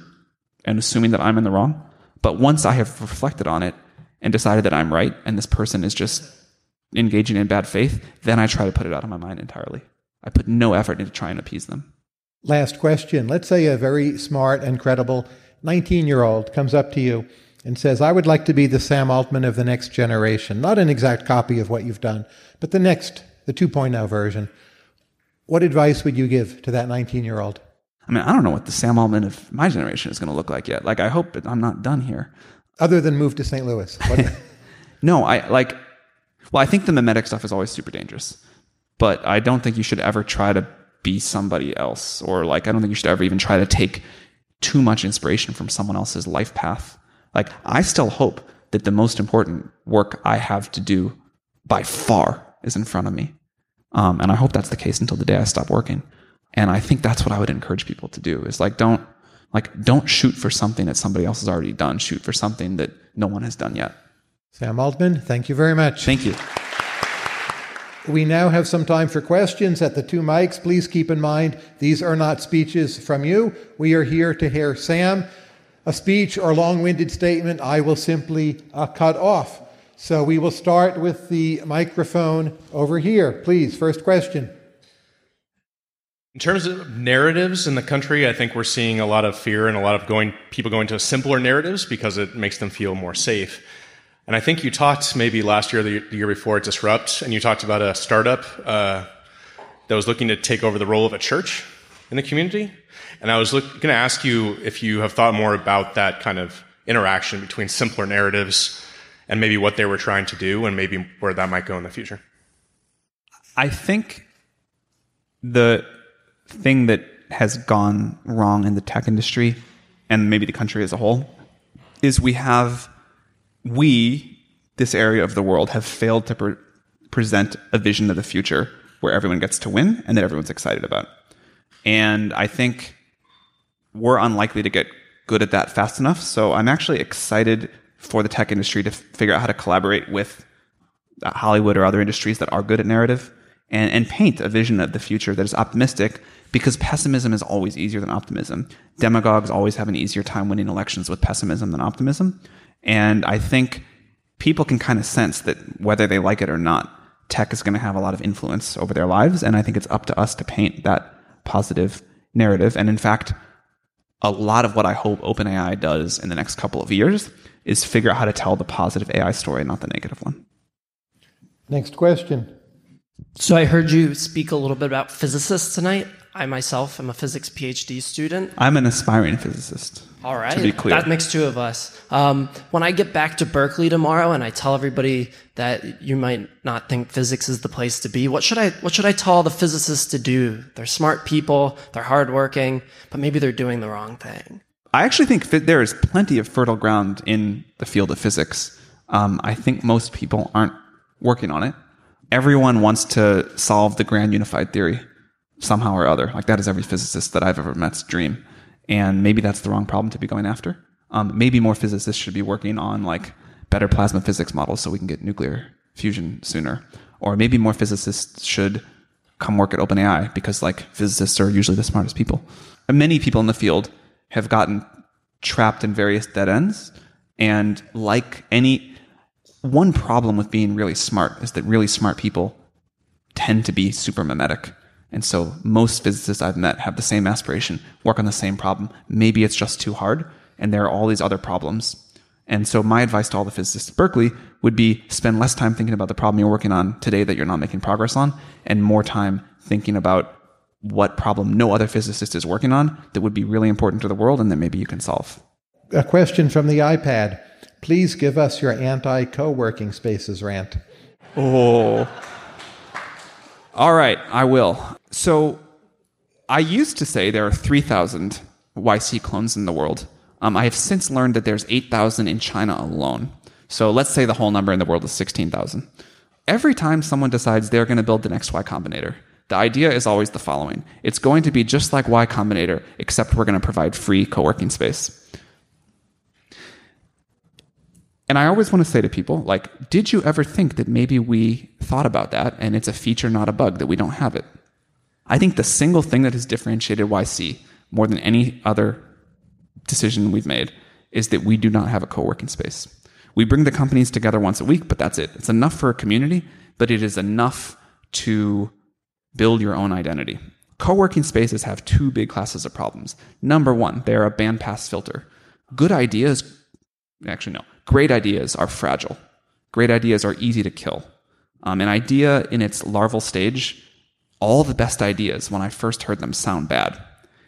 and assuming that I'm in the wrong. But once I have reflected on it and decided that I'm right and this person is just engaging in bad faith, then I try to put it out of my mind entirely. I put no effort into trying to appease them. Last question. Let's say a very smart and credible 19 year old comes up to you and says, I would like to be the Sam Altman of the next generation. Not an exact copy of what you've done, but the next, the 2.0 version. What advice would you give to that 19 year old? I mean, I don't know what the Sam Altman of my generation is going to look like yet. Like, I hope I'm not done here. Other than move to St. Louis. No, I like, well, I think the mimetic stuff is always super dangerous, but I don't think you should ever try to be somebody else. Or like, I don't think you should ever even try to take too much inspiration from someone else's life path. Like, I still hope that the most important work I have to do by far is in front of me. Um, and I hope that's the case until the day I stop working. And I think that's what I would encourage people to do is like, don't, like, don't shoot for something that somebody else has already done. Shoot for something that no one has done yet. Sam Altman, thank you very much. Thank you. We now have some time for questions at the two mics. Please keep in mind these are not speeches from you. We are here to hear Sam. A speech or long winded statement I will simply uh, cut off. So we will start with the microphone over here. Please, first question. In terms of narratives in the country, I think we're seeing a lot of fear and a lot of going people going to simpler narratives because it makes them feel more safe. And I think you talked maybe last year the year before at Disrupt, and you talked about a startup uh, that was looking to take over the role of a church in the community. And I was going to ask you if you have thought more about that kind of interaction between simpler narratives and maybe what they were trying to do, and maybe where that might go in the future. I think the thing that has gone wrong in the tech industry and maybe the country as a whole, is we have, we, this area of the world, have failed to pre- present a vision of the future where everyone gets to win and that everyone's excited about. And I think we're unlikely to get good at that fast enough. So I'm actually excited for the tech industry to f- figure out how to collaborate with uh, Hollywood or other industries that are good at narrative and, and paint a vision of the future that is optimistic because pessimism is always easier than optimism. Demagogues always have an easier time winning elections with pessimism than optimism. And I think people can kind of sense that whether they like it or not, tech is going to have a lot of influence over their lives. And I think it's up to us to paint that positive narrative. And in fact, a lot of what I hope OpenAI does in the next couple of years is figure out how to tell the positive AI story, not the negative one. Next question. So I heard you speak a little bit about physicists tonight. I myself am a physics PhD student. I'm an aspiring physicist. All right, To be clear. that makes two of us. Um, when I get back to Berkeley tomorrow, and I tell everybody that you might not think physics is the place to be, what should I what should I tell the physicists to do? They're smart people, they're hardworking, but maybe they're doing the wrong thing. I actually think there is plenty of fertile ground in the field of physics. Um, I think most people aren't working on it. Everyone wants to solve the grand unified theory somehow or other. Like that is every physicist that I've ever met's dream. And maybe that's the wrong problem to be going after. Um, maybe more physicists should be working on like better plasma physics models so we can get nuclear fusion sooner. Or maybe more physicists should come work at OpenAI because like physicists are usually the smartest people. And many people in the field have gotten trapped in various dead ends. And like any one problem with being really smart is that really smart people tend to be super mimetic. And so most physicists I've met have the same aspiration, work on the same problem. Maybe it's just too hard, and there are all these other problems. And so my advice to all the physicists at Berkeley would be spend less time thinking about the problem you're working on today that you're not making progress on, and more time thinking about what problem no other physicist is working on that would be really important to the world and that maybe you can solve. A question from the iPad. Please give us your anti co working spaces rant. Oh. All right, I will. So I used to say there are 3,000 YC clones in the world. Um, I have since learned that there's 8,000 in China alone. So let's say the whole number in the world is 16,000. Every time someone decides they're going to build the next Y Combinator, the idea is always the following. It's going to be just like Y Combinator, except we're going to provide free co-working space. And I always want to say to people, like, did you ever think that maybe we thought about that and it's a feature, not a bug, that we don't have it? I think the single thing that has differentiated YC more than any other decision we've made is that we do not have a co working space. We bring the companies together once a week, but that's it. It's enough for a community, but it is enough to build your own identity. Co working spaces have two big classes of problems. Number one, they're a bandpass filter. Good ideas, actually, no, great ideas are fragile. Great ideas are easy to kill. Um, an idea in its larval stage, all the best ideas, when I first heard them, sound bad.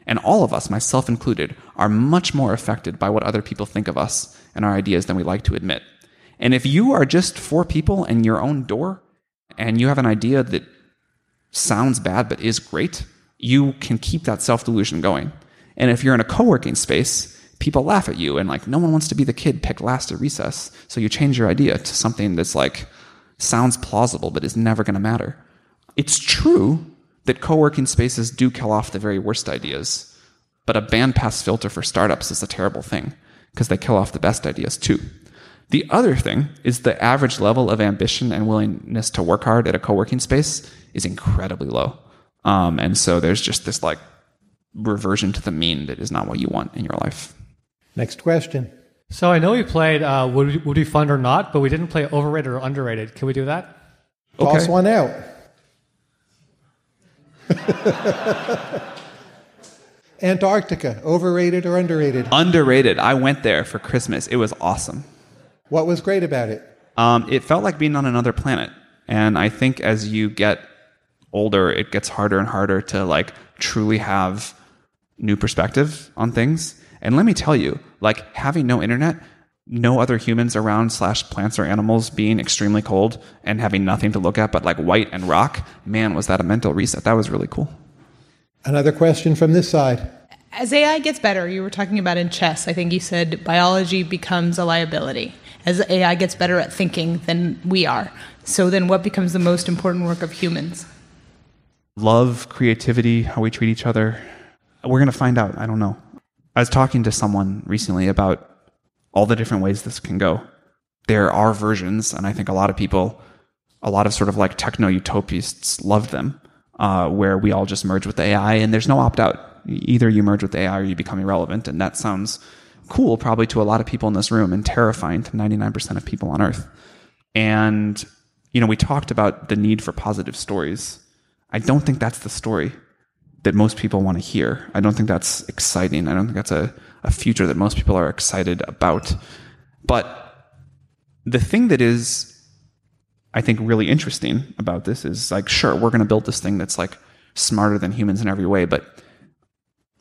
And all of us, myself included, are much more affected by what other people think of us and our ideas than we like to admit. And if you are just four people in your own door and you have an idea that sounds bad but is great, you can keep that self delusion going. And if you're in a co working space, people laugh at you and like, no one wants to be the kid picked last at recess. So you change your idea to something that's like, sounds plausible but is never going to matter. It's true that co working spaces do kill off the very worst ideas, but a bandpass filter for startups is a terrible thing because they kill off the best ideas too. The other thing is the average level of ambition and willingness to work hard at a co working space is incredibly low. Um, and so there's just this like reversion to the mean that is not what you want in your life. Next question. So I know we played uh, would, we, would we fund or not, but we didn't play overrated or underrated. Can we do that? Toss one out. Antarctica, overrated or underrated? Underrated. I went there for Christmas. It was awesome. What was great about it? Um, it felt like being on another planet. And I think as you get older, it gets harder and harder to like truly have new perspective on things. And let me tell you, like having no internet, no other humans around slash plants or animals being extremely cold and having nothing to look at but like white and rock, man, was that a mental reset. That was really cool. Another question from this side. As AI gets better, you were talking about in chess, I think you said biology becomes a liability. As AI gets better at thinking than we are. So then what becomes the most important work of humans? Love, creativity, how we treat each other. We're going to find out. I don't know. I was talking to someone recently about all the different ways this can go. There are versions, and I think a lot of people, a lot of sort of like techno utopists love them, uh, where we all just merge with AI and there's no opt out. Either you merge with AI or you become irrelevant. And that sounds cool probably to a lot of people in this room and terrifying to 99% of people on earth. And, you know, we talked about the need for positive stories. I don't think that's the story that most people want to hear. I don't think that's exciting. I don't think that's a, a future that most people are excited about. But the thing that is, I think, really interesting about this is like, sure, we're going to build this thing that's like smarter than humans in every way, but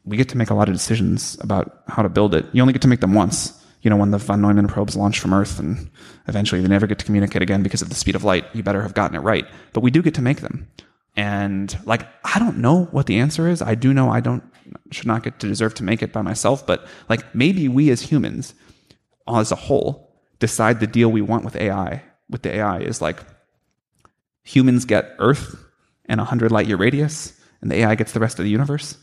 we get to make a lot of decisions about how to build it. You only get to make them once. You know, when the von Neumann probes launch from Earth and eventually they never get to communicate again because of the speed of light, you better have gotten it right. But we do get to make them. And like, I don't know what the answer is. I do know I don't, should not get to deserve to make it by myself, but like maybe we as humans, as a whole, decide the deal we want with AI, with the AI is like humans get Earth and a hundred light year radius, and the AI gets the rest of the universe.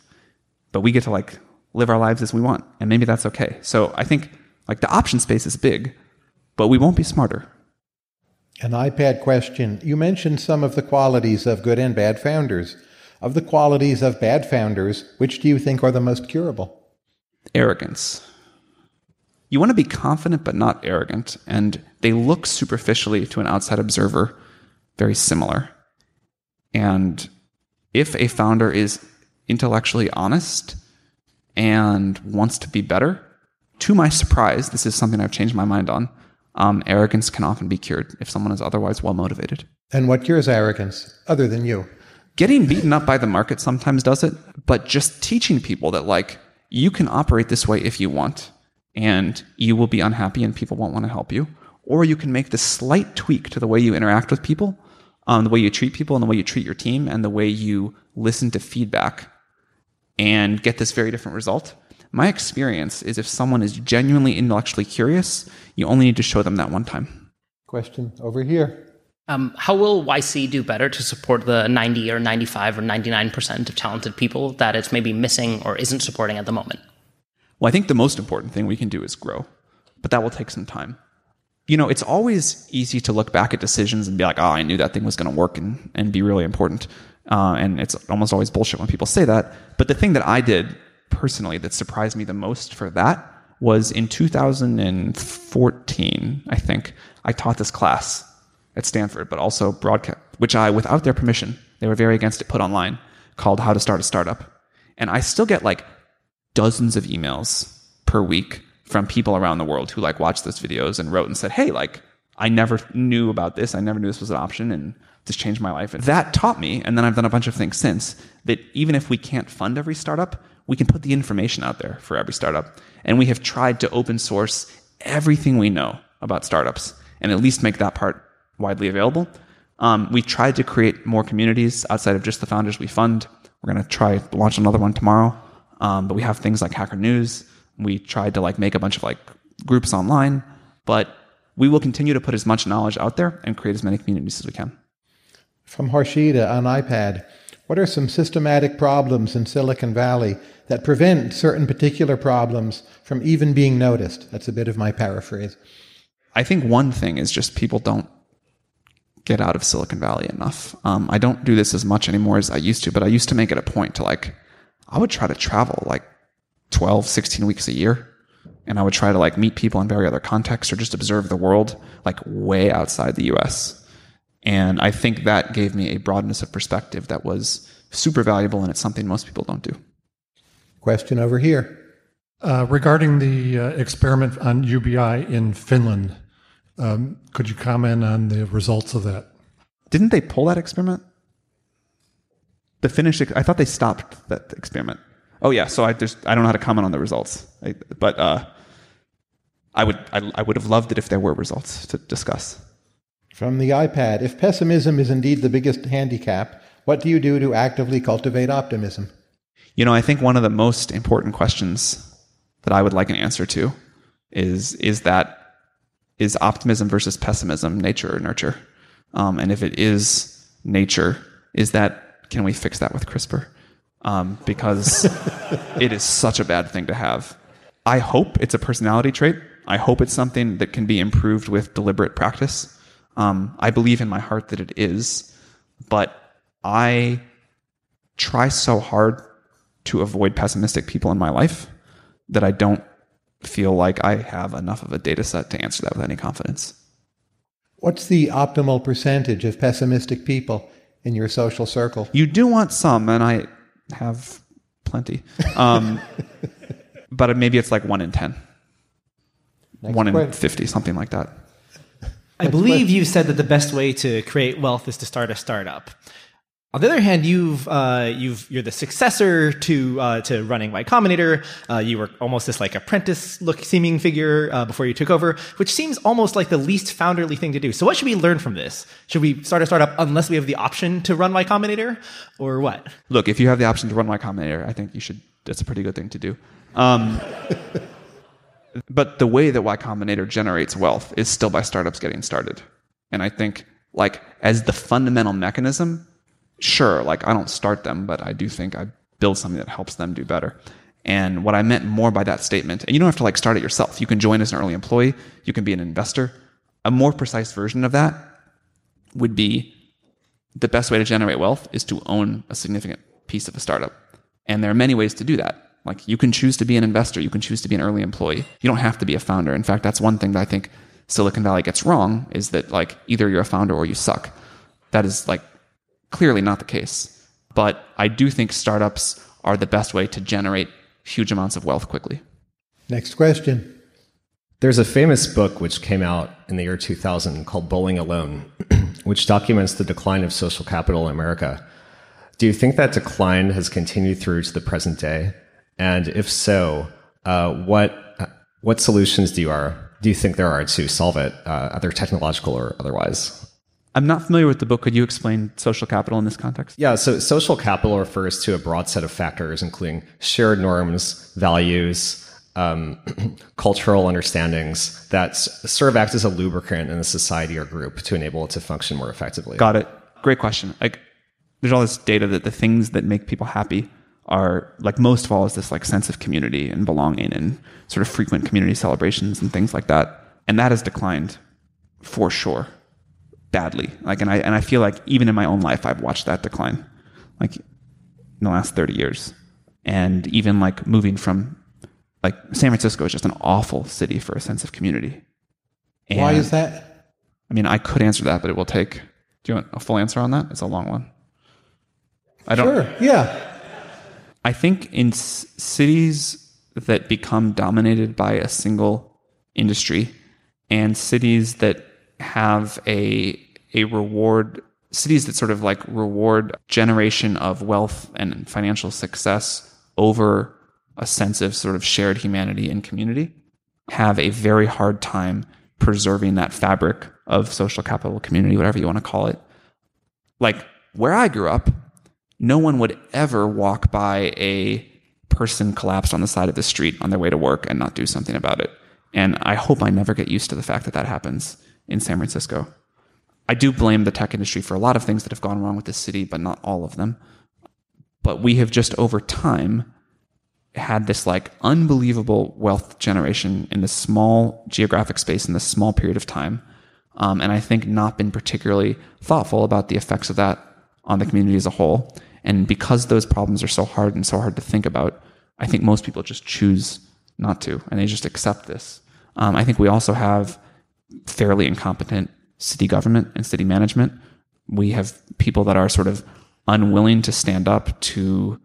But we get to like live our lives as we want, and maybe that's okay. So I think like the option space is big, but we won't be smarter. An iPad question. You mentioned some of the qualities of good and bad founders. Of the qualities of bad founders, which do you think are the most curable? Arrogance. You want to be confident but not arrogant, and they look superficially to an outside observer very similar. And if a founder is intellectually honest and wants to be better, to my surprise, this is something I've changed my mind on um, arrogance can often be cured if someone is otherwise well motivated. And what cures arrogance, other than you? Getting beaten up by the market sometimes does it, but just teaching people that, like, you can operate this way if you want, and you will be unhappy and people won't want to help you. Or you can make this slight tweak to the way you interact with people, um, the way you treat people, and the way you treat your team, and the way you listen to feedback, and get this very different result. My experience is if someone is genuinely intellectually curious, you only need to show them that one time. Question over here. Um, how will YC do better to support the 90 or 95 or 99% of talented people that it's maybe missing or isn't supporting at the moment? Well, I think the most important thing we can do is grow, but that will take some time. You know, it's always easy to look back at decisions and be like, oh, I knew that thing was going to work and, and be really important. Uh, and it's almost always bullshit when people say that. But the thing that I did personally that surprised me the most for that was in 2014, I think, I taught this class at Stanford, but also broadcast, which I, without their permission, they were very against it, put online, called How to Start a Startup. And I still get like dozens of emails per week from people around the world who like watched those videos and wrote and said, Hey, like, I never knew about this. I never knew this was an option. And this changed my life. And that taught me, and then I've done a bunch of things since, that even if we can't fund every startup, we can put the information out there for every startup. And we have tried to open source everything we know about startups and at least make that part widely available. Um, we tried to create more communities outside of just the founders we fund. We're going to try launch another one tomorrow. Um, but we have things like Hacker News. We tried to like make a bunch of like groups online, but we will continue to put as much knowledge out there and create as many communities as we can. From Harshita on iPad, what are some systematic problems in Silicon Valley that prevent certain particular problems from even being noticed? That's a bit of my paraphrase. I think one thing is just people don't get out of Silicon Valley enough. Um, I don't do this as much anymore as I used to, but I used to make it a point to like, I would try to travel like 12, 16 weeks a year. And I would try to like meet people in very other contexts or just observe the world like way outside the US. And I think that gave me a broadness of perspective that was super valuable, and it's something most people don't do. Question over here. Uh, regarding the uh, experiment on UBI in Finland, um, could you comment on the results of that? Didn't they pull that experiment? The Finnish, I thought they stopped that experiment. Oh yeah, so I, just I don't know how to comment on the results, I, but uh, I would I, I would have loved it if there were results to discuss. From the iPad, if pessimism is indeed the biggest handicap, what do you do to actively cultivate optimism? You know, I think one of the most important questions that I would like an answer to is is that is optimism versus pessimism nature or nurture? Um, and if it is nature, is that can we fix that with CRISPR? Um, because it is such a bad thing to have. I hope it's a personality trait. I hope it's something that can be improved with deliberate practice. Um, I believe in my heart that it is, but I try so hard to avoid pessimistic people in my life that I don't feel like I have enough of a data set to answer that with any confidence. What's the optimal percentage of pessimistic people in your social circle? You do want some, and I have plenty. Um, but maybe it's like one in 10, Next one in 50, something like that. I believe you've said that the best way to create wealth is to start a startup. On the other hand, you've uh, you've you're the successor to uh, to running Y Combinator. Uh, you were almost this like apprentice look seeming figure uh, before you took over, which seems almost like the least founderly thing to do. So, what should we learn from this? Should we start a startup unless we have the option to run Y Combinator, or what? Look, if you have the option to run Y Combinator, I think you should. That's a pretty good thing to do. Um, but the way that Y Combinator generates wealth is still by startups getting started. And I think, like, as the fundamental mechanism, sure, like, I don't start them, but I do think I build something that helps them do better. And what I meant more by that statement, and you don't have to like start it yourself. You can join as an early employee. You can be an investor. A more precise version of that would be the best way to generate wealth is to own a significant piece of a startup. And there are many ways to do that. Like you can choose to be an investor, you can choose to be an early employee. You don't have to be a founder. In fact, that's one thing that I think Silicon Valley gets wrong is that like either you're a founder or you suck. That is like clearly not the case. But I do think startups are the best way to generate huge amounts of wealth quickly. Next question. There's a famous book which came out in the year 2000 called Bowling Alone, which documents the decline of social capital in America. Do you think that decline has continued through to the present day? And if so, uh, what what solutions do you are do you think there are to solve it, uh, either technological or otherwise? I'm not familiar with the book. Could you explain social capital in this context? Yeah, so social capital refers to a broad set of factors, including shared norms, values, um, cultural understandings that serve act as a lubricant in a society or group to enable it to function more effectively. Got it. Great question. Like, there's all this data that the things that make people happy are like most of all is this like sense of community and belonging and sort of frequent community celebrations and things like that. And that has declined for sure badly. Like, and I and I feel like even in my own life, I've watched that decline, like in the last thirty years, and even like moving from like San Francisco is just an awful city for a sense of community. Why is that? I mean, I could answer that, but it will take. Do you want a full answer on that? It's a long one. I don't. Sure. Yeah. I think in cities that become dominated by a single industry and cities that have a a reward cities that sort of like reward generation of wealth and financial success over a sense of sort of shared humanity and community have a very hard time preserving that fabric of social capital community whatever you want to call it. Like where I grew up, no one would ever walk by a person collapsed on the side of the street on their way to work and not do something about it. And I hope I never get used to the fact that that happens in San Francisco. I do blame the tech industry for a lot of things that have gone wrong with this city, but not all of them. But we have just over time had this like unbelievable wealth generation in this small geographic space in this small period of time. Um, and I think not been particularly thoughtful about the effects of that on the community as a whole. And because those problems are so hard and so hard to think about, I think most people just choose not to, and they just accept this. Um, I think we also have fairly incompetent city government and city management. We have people that are sort of unwilling to stand up to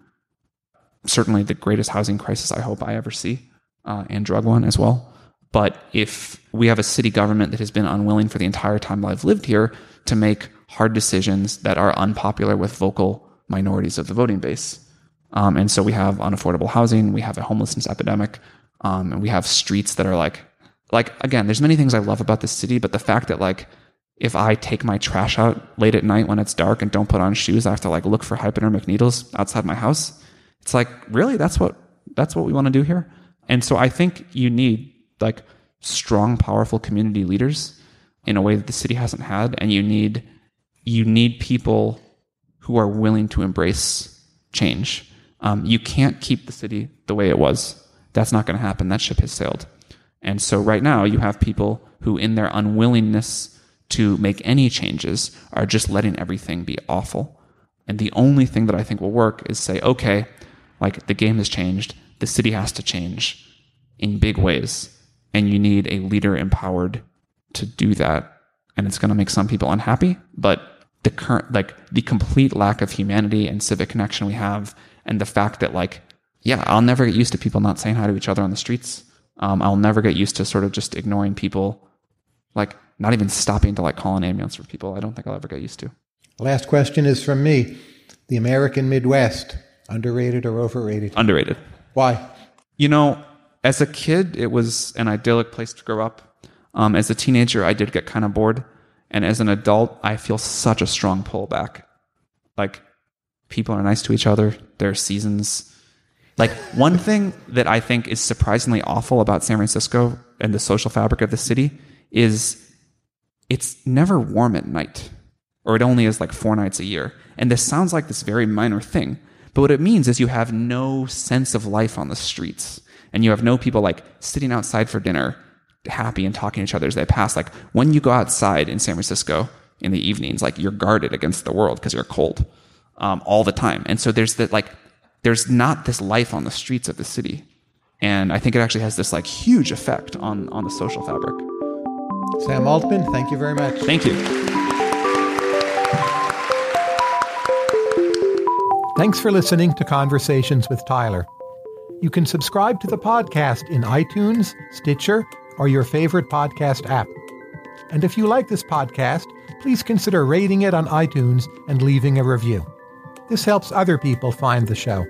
certainly the greatest housing crisis I hope I ever see, uh, and drug one as well. But if we have a city government that has been unwilling for the entire time I've lived here to make hard decisions that are unpopular with vocal minorities of the voting base, um, and so we have unaffordable housing, we have a homelessness epidemic, um, and we have streets that are like, like again, there's many things I love about this city, but the fact that like if I take my trash out late at night when it's dark and don't put on shoes, I have to like look for hypodermic needles outside my house. It's like, really? That's what that's what we want to do here? And so I think you need like strong, powerful community leaders in a way that the city hasn't had, and you need you need people who are willing to embrace change. Um, you can't keep the city the way it was. That's not going to happen. That ship has sailed. And so right now you have people who, in their unwillingness to make any changes, are just letting everything be awful. And the only thing that I think will work is say, okay, like the game has changed. The city has to change in big ways. And you need a leader empowered to do that. And it's going to make some people unhappy, but the current, like the complete lack of humanity and civic connection we have, and the fact that, like, yeah, I'll never get used to people not saying hi to each other on the streets. Um, I'll never get used to sort of just ignoring people, like not even stopping to like call an ambulance for people. I don't think I'll ever get used to. Last question is from me. The American Midwest, underrated or overrated? Underrated. Why? You know, as a kid, it was an idyllic place to grow up. Um, as a teenager, I did get kind of bored. And as an adult, I feel such a strong pullback. Like, people are nice to each other. There are seasons. Like, one thing that I think is surprisingly awful about San Francisco and the social fabric of the city is it's never warm at night, or it only is like four nights a year. And this sounds like this very minor thing, but what it means is you have no sense of life on the streets, and you have no people like sitting outside for dinner, happy and talking to each other as they pass. Like when you go outside in San Francisco in the evenings, like you're guarded against the world because you're cold um, all the time. And so there's that like there's not this life on the streets of the city, and I think it actually has this like huge effect on on the social fabric. Sam Altman, thank you very much. Thank you. Thanks for listening to Conversations with Tyler. You can subscribe to the podcast in iTunes, Stitcher, or your favorite podcast app. And if you like this podcast, please consider rating it on iTunes and leaving a review. This helps other people find the show.